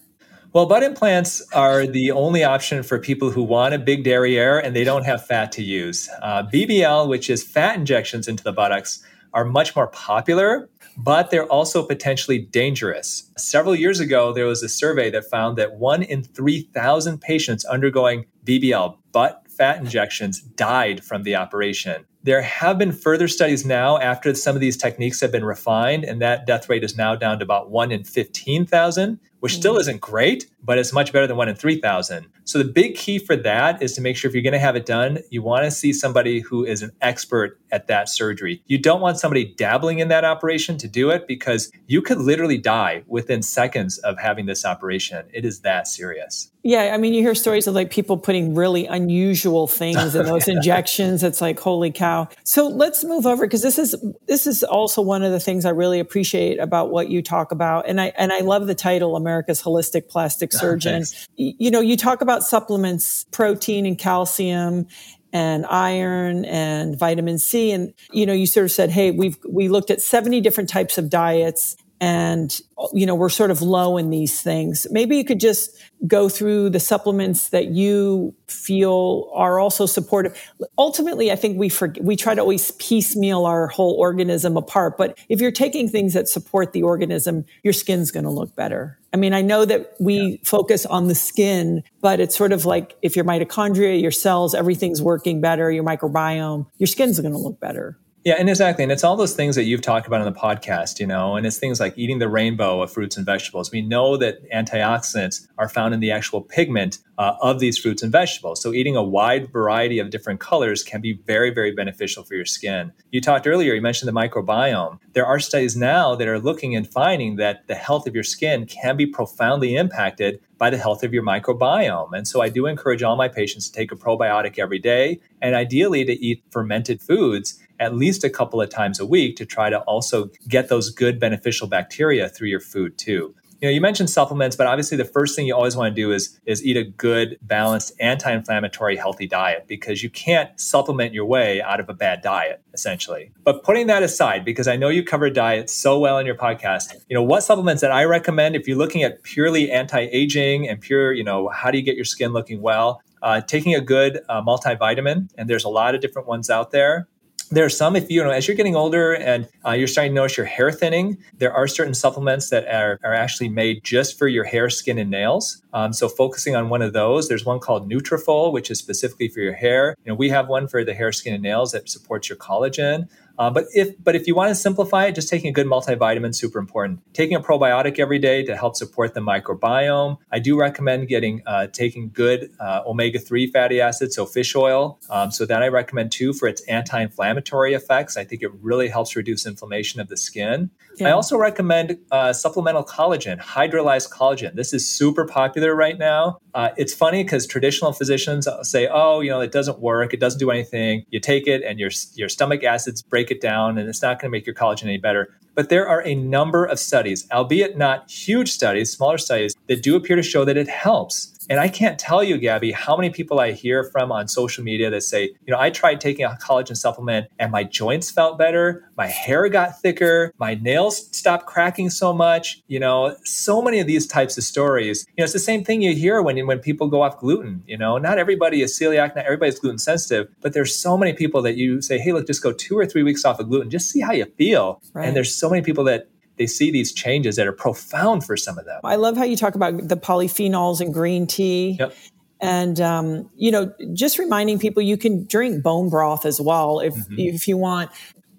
Well, butt implants are the only option for people who want a big derriere and they don't have fat to use. Uh, BBL, which is fat injections into the buttocks, are much more popular, but they're also potentially dangerous. Several years ago, there was a survey that found that one in 3,000 patients undergoing BBL, butt fat injections, died from the operation. There have been further studies now after some of these techniques have been refined, and that death rate is now down to about one in 15,000 which still mm. isn't great, but it's much better than one in 3,000. So the big key for that is to make sure if you're going to have it done, you want to see somebody who is an expert at that surgery. You don't want somebody dabbling in that operation to do it because you could literally die within seconds of having this operation. It is that serious. Yeah, I mean, you hear stories of like people putting really unusual things in those injections. It's like, holy cow. So let's move over because this is this is also one of the things I really appreciate about what you talk about, and I and I love the title America's Holistic Plastic oh, Surgeon. Oh, you know, you talk about supplements, protein and calcium, and iron and vitamin C. And, you know, you sort of said, Hey, we've, we looked at 70 different types of diets and you know we're sort of low in these things. Maybe you could just go through the supplements that you feel are also supportive. Ultimately i think we forget, we try to always piecemeal our whole organism apart. But if you're taking things that support the organism your skin's going to look better. I mean i know that we yeah. focus on the skin but it's sort of like if your mitochondria your cells everything's working better your microbiome your skin's going to look better yeah, and exactly. And it's all those things that you've talked about on the podcast, you know, and it's things like eating the rainbow of fruits and vegetables. We know that antioxidants are found in the actual pigment uh, of these fruits and vegetables. So eating a wide variety of different colors can be very, very beneficial for your skin. You talked earlier, you mentioned the microbiome. There are studies now that are looking and finding that the health of your skin can be profoundly impacted by the health of your microbiome. And so I do encourage all my patients to take a probiotic every day and ideally to eat fermented foods at least a couple of times a week to try to also get those good beneficial bacteria through your food too. You know, you mentioned supplements, but obviously the first thing you always want to do is is eat a good, balanced, anti-inflammatory, healthy diet because you can't supplement your way out of a bad diet, essentially. But putting that aside, because I know you cover diet so well in your podcast, you know, what supplements that I recommend if you're looking at purely anti-aging and pure, you know, how do you get your skin looking well? Uh, taking a good uh, multivitamin, and there's a lot of different ones out there there are some if you know as you're getting older and uh, you're starting to notice your hair thinning there are certain supplements that are, are actually made just for your hair skin and nails. Um, so focusing on one of those there's one called nutrafol which is specifically for your hair. You know we have one for the hair skin and nails that supports your collagen uh, but if but if you want to simplify it, just taking a good multivitamin super important. Taking a probiotic every day to help support the microbiome. I do recommend getting uh, taking good uh, omega three fatty acids, so fish oil. Um, so that I recommend too for its anti-inflammatory effects. I think it really helps reduce inflammation of the skin. Yeah. I also recommend uh, supplemental collagen, hydrolyzed collagen. This is super popular right now. Uh, it's funny because traditional physicians say, "Oh, you know, it doesn't work. It doesn't do anything. You take it, and your your stomach acids break it down, and it's not going to make your collagen any better." But there are a number of studies, albeit not huge studies, smaller studies, that do appear to show that it helps. And I can't tell you, Gabby, how many people I hear from on social media that say, you know, I tried taking a collagen supplement and my joints felt better, my hair got thicker, my nails stopped cracking so much. You know, so many of these types of stories. You know, it's the same thing you hear when when people go off gluten. You know, not everybody is celiac, not everybody's gluten sensitive, but there's so many people that you say, hey, look, just go two or three weeks off of gluten, just see how you feel. Right. And there's so many people that they see these changes that are profound for some of them. I love how you talk about the polyphenols in green tea. Yep. And um, you know, just reminding people you can drink bone broth as well if mm-hmm. if you want.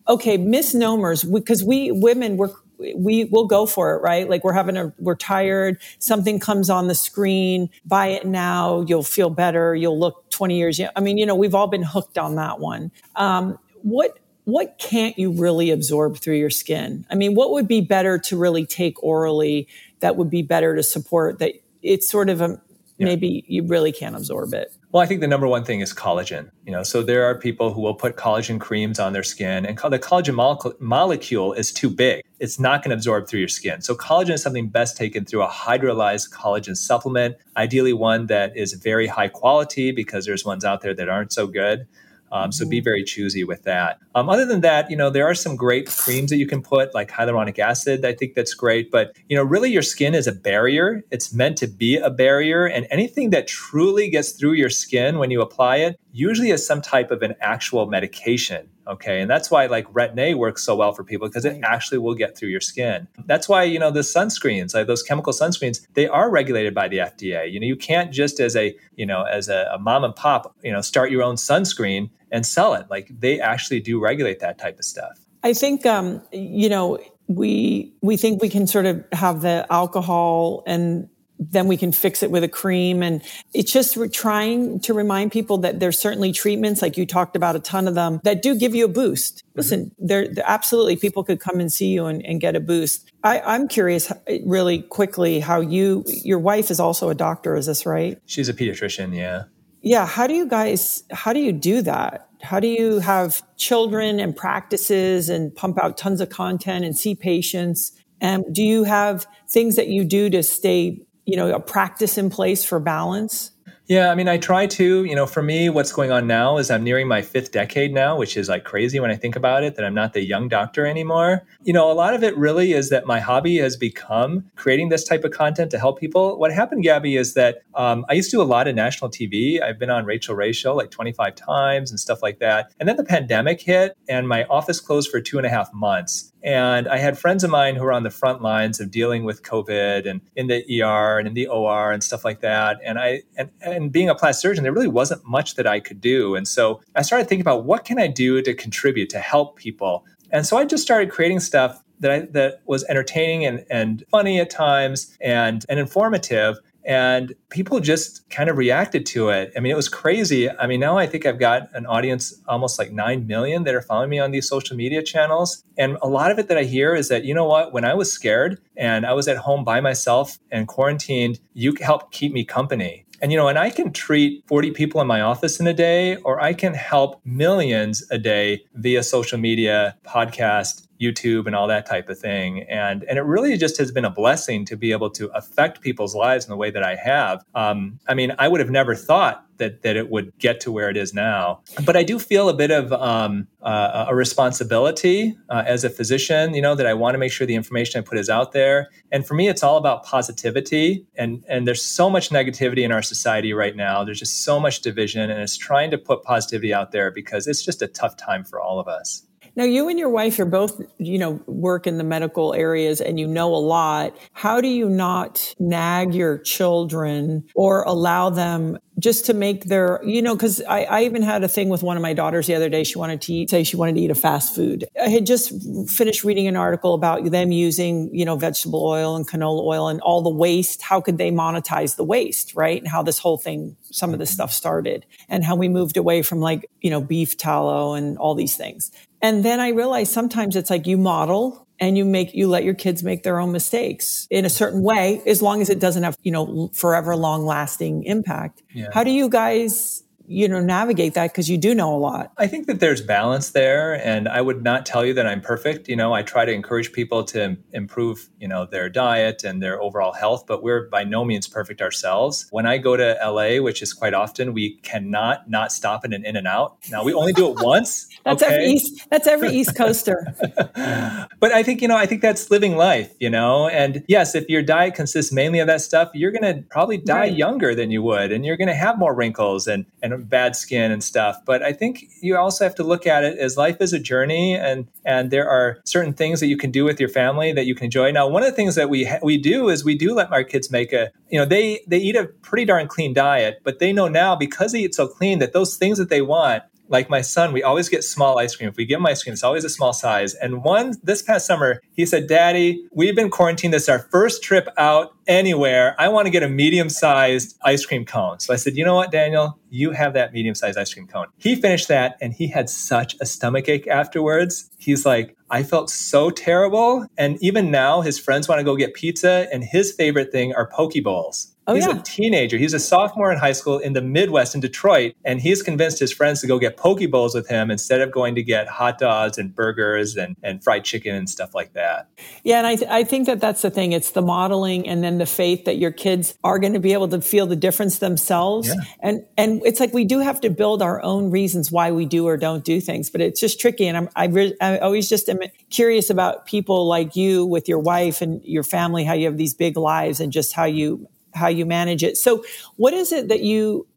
Okay, misnomers because we women we're we will go for it, right? Like we're having a, we're tired. Something comes on the screen. Buy it now. You'll feel better. You'll look 20 years. I mean, you know, we've all been hooked on that one. Um, what what can't you really absorb through your skin? I mean, what would be better to really take orally that would be better to support that it's sort of a yeah. maybe you really can't absorb it? Well, I think the number one thing is collagen. You know, so there are people who will put collagen creams on their skin, and the collagen molecule, molecule is too big. It's not going to absorb through your skin. So collagen is something best taken through a hydrolyzed collagen supplement, ideally one that is very high quality because there's ones out there that aren't so good. Um, so be mm-hmm. very choosy with that. Um, other than that, you know, there are some great creams that you can put, like hyaluronic acid. I think that's great. But, you know, really your skin is a barrier. It's meant to be a barrier. And anything that truly gets through your skin when you apply it usually is some type of an actual medication. Okay. And that's why like Retin-A works so well for people because it actually will get through your skin. That's why, you know, the sunscreens, like those chemical sunscreens, they are regulated by the FDA. You know, you can't just as a, you know, as a, a mom and pop, you know, start your own sunscreen and sell it. Like they actually do regulate that type of stuff. I think, um, you know, we we think we can sort of have the alcohol and then we can fix it with a cream. And it's just trying to remind people that there's certainly treatments, like you talked about a ton of them, that do give you a boost. Mm-hmm. Listen, there absolutely people could come and see you and, and get a boost. I, I'm curious, really quickly, how you, your wife is also a doctor, is this right? She's a pediatrician, yeah. Yeah. How do you guys, how do you do that? How do you have children and practices and pump out tons of content and see patients? And do you have things that you do to stay you know, a practice in place for balance? Yeah, I mean, I try to. You know, for me, what's going on now is I'm nearing my fifth decade now, which is like crazy when I think about it, that I'm not the young doctor anymore. You know, a lot of it really is that my hobby has become creating this type of content to help people. What happened, Gabby, is that um, I used to do a lot of national TV. I've been on Rachael Ray show like 25 times and stuff like that. And then the pandemic hit and my office closed for two and a half months. And I had friends of mine who were on the front lines of dealing with COVID and in the ER and in the OR and stuff like that. And I and, and being a plastic surgeon, there really wasn't much that I could do. And so I started thinking about what can I do to contribute to help people. And so I just started creating stuff that I, that was entertaining and, and funny at times and, and informative and people just kind of reacted to it. I mean, it was crazy. I mean, now I think I've got an audience almost like 9 million that are following me on these social media channels. And a lot of it that I hear is that, you know what, when I was scared and I was at home by myself and quarantined, you helped keep me company. And you know, and I can treat 40 people in my office in a day, or I can help millions a day via social media, podcast, YouTube and all that type of thing. And and it really just has been a blessing to be able to affect people's lives in the way that I have. Um, I mean, I would have never thought that that it would get to where it is now. But I do feel a bit of um, uh, a responsibility uh, as a physician. You know that I want to make sure the information I put is out there. And for me, it's all about positivity. And and there's so much negativity in our society right now. There's just so much division, and it's trying to put positivity out there because it's just a tough time for all of us. Now, you and your wife are both, you know, work in the medical areas and you know a lot. How do you not nag your children or allow them just to make their, you know, because I, I, even had a thing with one of my daughters the other day. She wanted to eat, say she wanted to eat a fast food. I had just finished reading an article about them using, you know, vegetable oil and canola oil and all the waste. How could they monetize the waste, right? And how this whole thing, some of this mm-hmm. stuff started and how we moved away from like, you know, beef tallow and all these things. And then I realized sometimes it's like you model and you make, you let your kids make their own mistakes in a certain way, as long as it doesn't have, you know, forever long lasting impact. Yeah. How do you guys you know navigate that because you do know a lot. I think that there's balance there and i would not tell you that i'm perfect. You know i try to encourage people to improve you know their diet and their overall health but we're by no means perfect ourselves. When i go to la which is quite often we cannot not stop in an in and out. Now we only do it once that's okay? every east that's every east coaster. But i think you know i think that's living life you know? And yes if your diet consists mainly of that stuff you're going to probably die right. younger than you would and you're going to have more wrinkles and and bad skin and stuff. But I think you also have to look at it as life is a journey, and and there are certain things that you can do with your family that you can enjoy. Now, one of the things that we ha- we do is we do let our kids make a you know they they eat a pretty darn clean diet, but they know now because they eat so clean that those things that they want like my son, we always get small ice cream. If we give him ice cream, it's always a small size. And one this past summer, he said, Daddy, we've been quarantined. This is our first trip out anywhere. I want to get a medium sized ice cream cone. So I said, You know what, Daniel? You have that medium sized ice cream cone. He finished that and he had such a stomach ache afterwards. He's like, I felt so terrible. And even now, his friends want to go get pizza, and his favorite thing are poke bowls. Oh, he's yeah. a teenager. He's a sophomore in high school in the Midwest in Detroit, and he's convinced his friends to go get poke bowls with him instead of going to get hot dogs and burgers and, and fried chicken and stuff like that. Yeah, and I, th- I think that that's the thing. It's the modeling and then the faith that your kids are going to be able to feel the difference themselves. Yeah. And and it's like we do have to build our own reasons why we do or don't do things, but it's just tricky. And I'm I, re- I always just am curious about people like you with your wife and your family, how you have these big lives and just how you how you manage it. So, what is it that you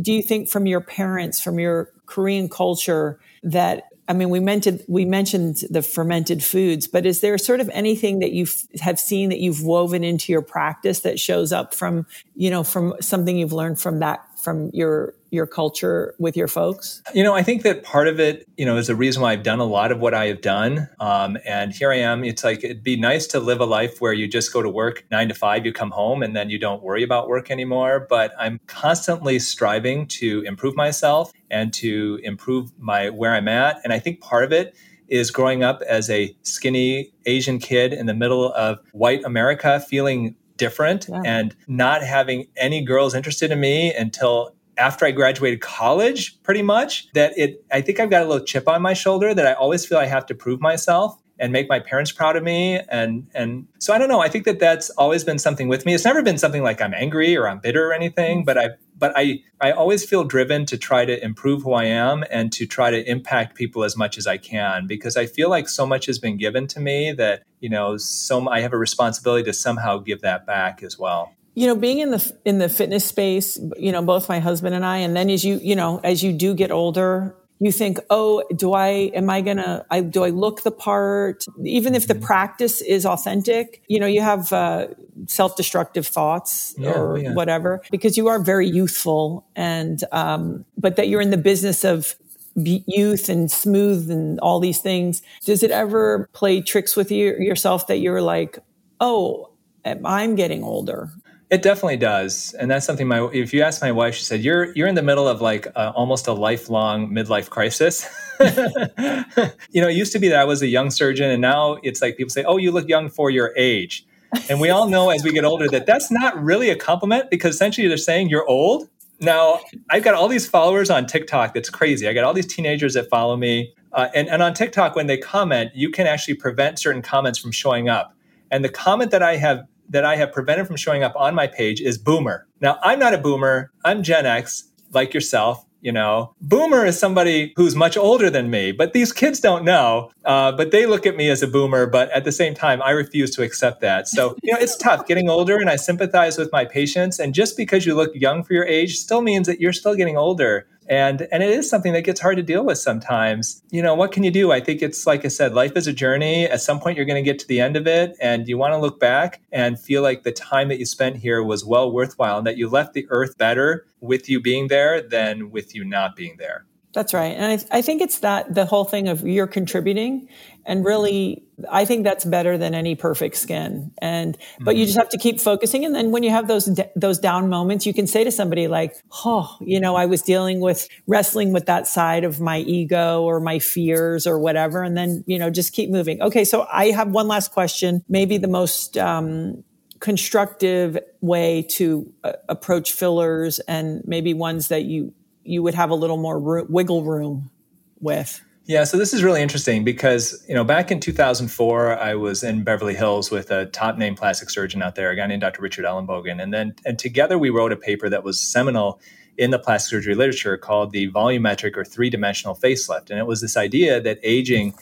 do you think from your parents, from your Korean culture, that I mean, we mentioned we mentioned the fermented foods, but is there sort of anything that you have seen that you've woven into your practice that shows up from you know from something you've learned from that from your your culture with your folks? You know, I think that part of it, you know, is the reason why I've done a lot of what I have done. Um, and here I am. It's like it'd be nice to live a life where you just go to work nine to five, you come home, and then you don't worry about work anymore. But I'm constantly striving to improve myself and to improve my where I'm at. And I think part of it is growing up as a skinny Asian kid in the middle of white America, feeling different yeah. and not having any girls interested in me until after I graduated college, pretty much, that it, I think I've got a little chip on my shoulder that I always feel I have to prove myself. and make my parents proud of me. And and so i don't know. I think that that's always been something with me. It's never been something like i'm angry or i'm bitter or anything but i but i i always feel driven to try to improve who i am and to try to impact people as much as i can because i feel like so much has been given to me that you know so i have a responsibility to somehow give that back as well you know being in the in the fitness space you know both my husband and i and then as you you know as you do get older you think, oh, do I, am I gonna, I, do I look the part? Even if the mm-hmm. practice is authentic, you know, you have uh, self destructive thoughts yeah, or yeah. whatever, because you are very youthful and, um, but that you're in the business of youth and smooth and all these things. Does it ever play tricks with you yourself that you're like, oh, I'm getting older? It definitely does, and that's something my. If you ask my wife, she said you're you're in the middle of like uh, almost a lifelong midlife crisis. you know, it used to be that I was a young surgeon, and now it's like people say, "Oh, you look young for your age," and we all know as we get older that that's not really a compliment because essentially they're saying you're old. Now, I've got all these followers on TikTok. That's crazy. I got all these teenagers that follow me, uh, and and on TikTok when they comment, you can actually prevent certain comments from showing up. And the comment that I have that I have prevented from showing up on my page is boomer. Now, I'm not a boomer. I'm Gen X, like yourself. You know, boomer is somebody who's much older than me, but these kids don't know. Uh, but they look at me as a boomer. But at the same time, I refuse to accept that. So, you know, it's tough getting older, and I sympathize with my patients. And just because you look young for your age still means that you're still getting older and and it is something that gets hard to deal with sometimes. You know what can you do? I think it's like i said life is a journey. At some point you're going to get to the end of it and you want to look back and feel like the time that you spent here was well worthwhile and that you left the earth better with you being there than with you not being there that's right. And I, I, think it's that the whole thing of you're contributing and really, I think that's better than any perfect skin. And, but you mm-hmm. just have to keep focusing. And then when you have those, those down moments, you can say to somebody like, Oh, you know, I was dealing with wrestling with that side of my ego or my fears or whatever. And then, you know, just keep moving. Okay. So I have one last question, maybe the most, um, constructive way to uh, approach fillers and maybe ones that you you would have a little more ro- wiggle room with. Yeah, so this is really interesting because you know back in 2004, I was in Beverly Hills with a top name plastic surgeon out there, a guy named Dr. Richard Ellenbogen, and then and together we wrote a paper that was seminal in the plastic surgery literature called the volumetric or three dimensional facelift, and it was this idea that aging,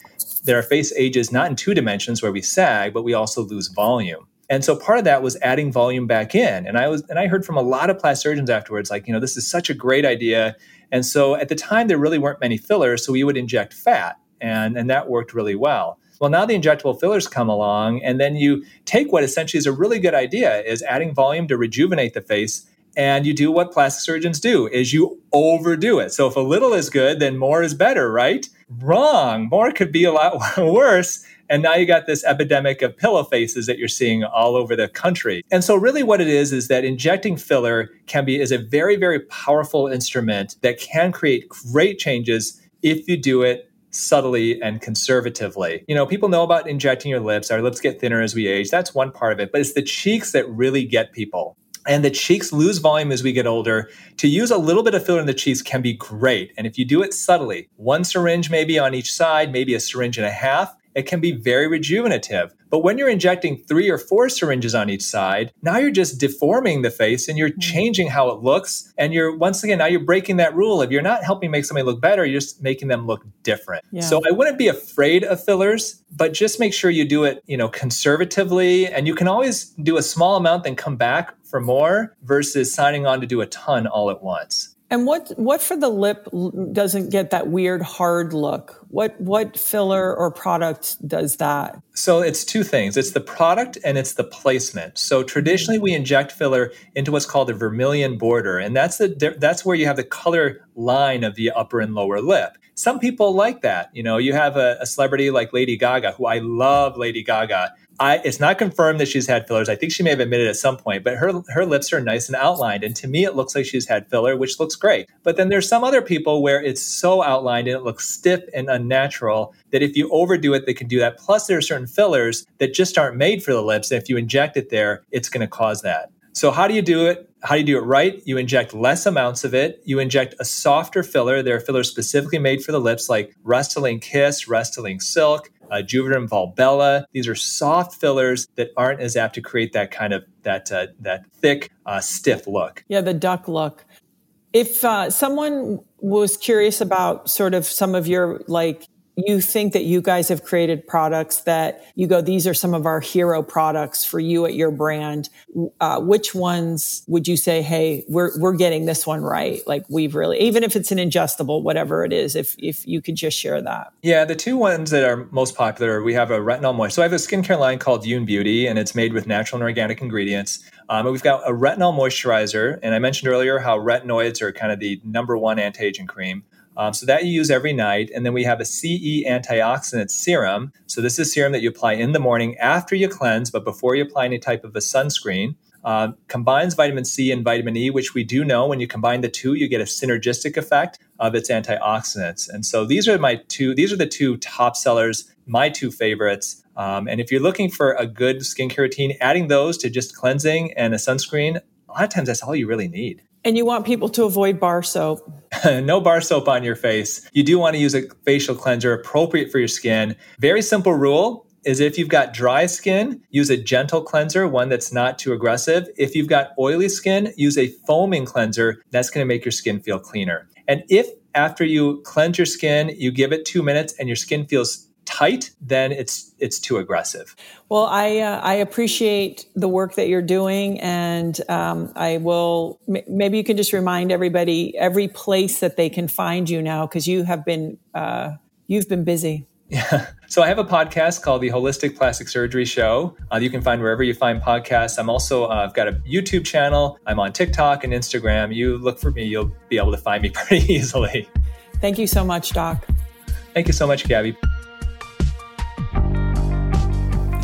that our face ages not in two dimensions where we sag, but we also lose volume. And so part of that was adding volume back in. And I was and I heard from a lot of plastic surgeons afterwards, like, you know, this is such a great idea. And so at the time there really weren't many fillers, so we would inject fat. And, and that worked really well. Well, now the injectable fillers come along, and then you take what essentially is a really good idea, is adding volume to rejuvenate the face, and you do what plastic surgeons do is you overdo it. So if a little is good, then more is better, right? Wrong. More could be a lot worse and now you got this epidemic of pillow faces that you're seeing all over the country. And so really what it is is that injecting filler can be is a very, very powerful instrument that can create great changes if you do it subtly and conservatively. You know, people know about injecting your lips. Our lips get thinner as we age. That's one part of it, but it's the cheeks that really get people. And the cheeks lose volume as we get older. To use a little bit of filler in the cheeks can be great. And if you do it subtly, one syringe maybe on each side, maybe a syringe and a half, it can be very rejuvenative. But when you're injecting three or four syringes on each side, now you're just deforming the face and you're mm-hmm. changing how it looks. And you're, once again, now you're breaking that rule. If you're not helping make somebody look better, you're just making them look different. Yeah. So I wouldn't be afraid of fillers, but just make sure you do it, you know, conservatively. And you can always do a small amount, then come back for more versus signing on to do a ton all at once. And what what for the lip doesn't get that weird hard look? What what filler or product does that? So it's two things. It's the product and it's the placement. So traditionally we inject filler into what's called a vermilion border and that's the that's where you have the color line of the upper and lower lip. Some people like that. You know, you have a, a celebrity like Lady Gaga, who I love Lady Gaga. I, it's not confirmed that she's had fillers. I think she may have admitted at some point, but her her lips are nice and outlined, and to me, it looks like she's had filler, which looks great. But then there's some other people where it's so outlined and it looks stiff and unnatural that if you overdo it, they can do that. Plus, there are certain fillers that just aren't made for the lips, and if you inject it there, it's going to cause that. So how do you do it? How do you do it right? You inject less amounts of it. You inject a softer filler. There are fillers specifically made for the lips, like Restylane Kiss, Restylane Silk uh, Juvederm Volbella. These are soft fillers that aren't as apt to create that kind of that uh, that thick, uh, stiff look. Yeah, the duck look. If uh, someone was curious about sort of some of your like you think that you guys have created products that you go, these are some of our hero products for you at your brand. Uh, which ones would you say, hey, we're we're getting this one right? Like we've really, even if it's an ingestible, whatever it is, if if you could just share that. Yeah, the two ones that are most popular, we have a retinol moist. So I have a skincare line called Youn Beauty, and it's made with natural and organic ingredients. Um, we've got a retinol moisturizer, and I mentioned earlier how retinoids are kind of the number one anti-aging cream. Um, so that you use every night. And then we have a CE antioxidant serum. So this is serum that you apply in the morning after you cleanse, but before you apply any type of a sunscreen. Uh, combines vitamin C and vitamin E, which we do know when you combine the two, you get a synergistic effect of its antioxidants. And so these are my two, these are the two top sellers, my two favorites. Um, and if you're looking for a good skincare routine, adding those to just cleansing and a sunscreen, a lot of times that's all you really need. And you want people to avoid bar soap. no bar soap on your face. You do want to use a facial cleanser appropriate for your skin. Very simple rule is if you've got dry skin, use a gentle cleanser, one that's not too aggressive. If you've got oily skin, use a foaming cleanser. That's going to make your skin feel cleaner. And if after you cleanse your skin, you give it two minutes and your skin feels tight, then it's it's too aggressive. Well, I uh, I appreciate the work that you're doing, and um, I will m- maybe you can just remind everybody every place that they can find you now because you have been uh, you've been busy. Yeah. So I have a podcast called the Holistic Plastic Surgery Show. Uh, you can find wherever you find podcasts. I'm also uh, I've got a YouTube channel. I'm on TikTok and Instagram. You look for me, you'll be able to find me pretty easily. Thank you so much, Doc. Thank you so much, Gabby.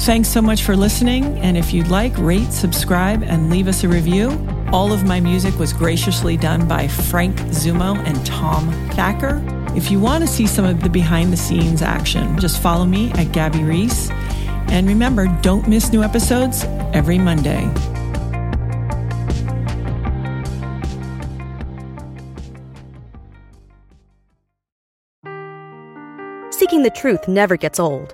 Thanks so much for listening. And if you'd like, rate, subscribe, and leave us a review. All of my music was graciously done by Frank Zummo and Tom Thacker. If you want to see some of the behind the scenes action, just follow me at Gabby Reece. And remember, don't miss new episodes every Monday. Seeking the truth never gets old.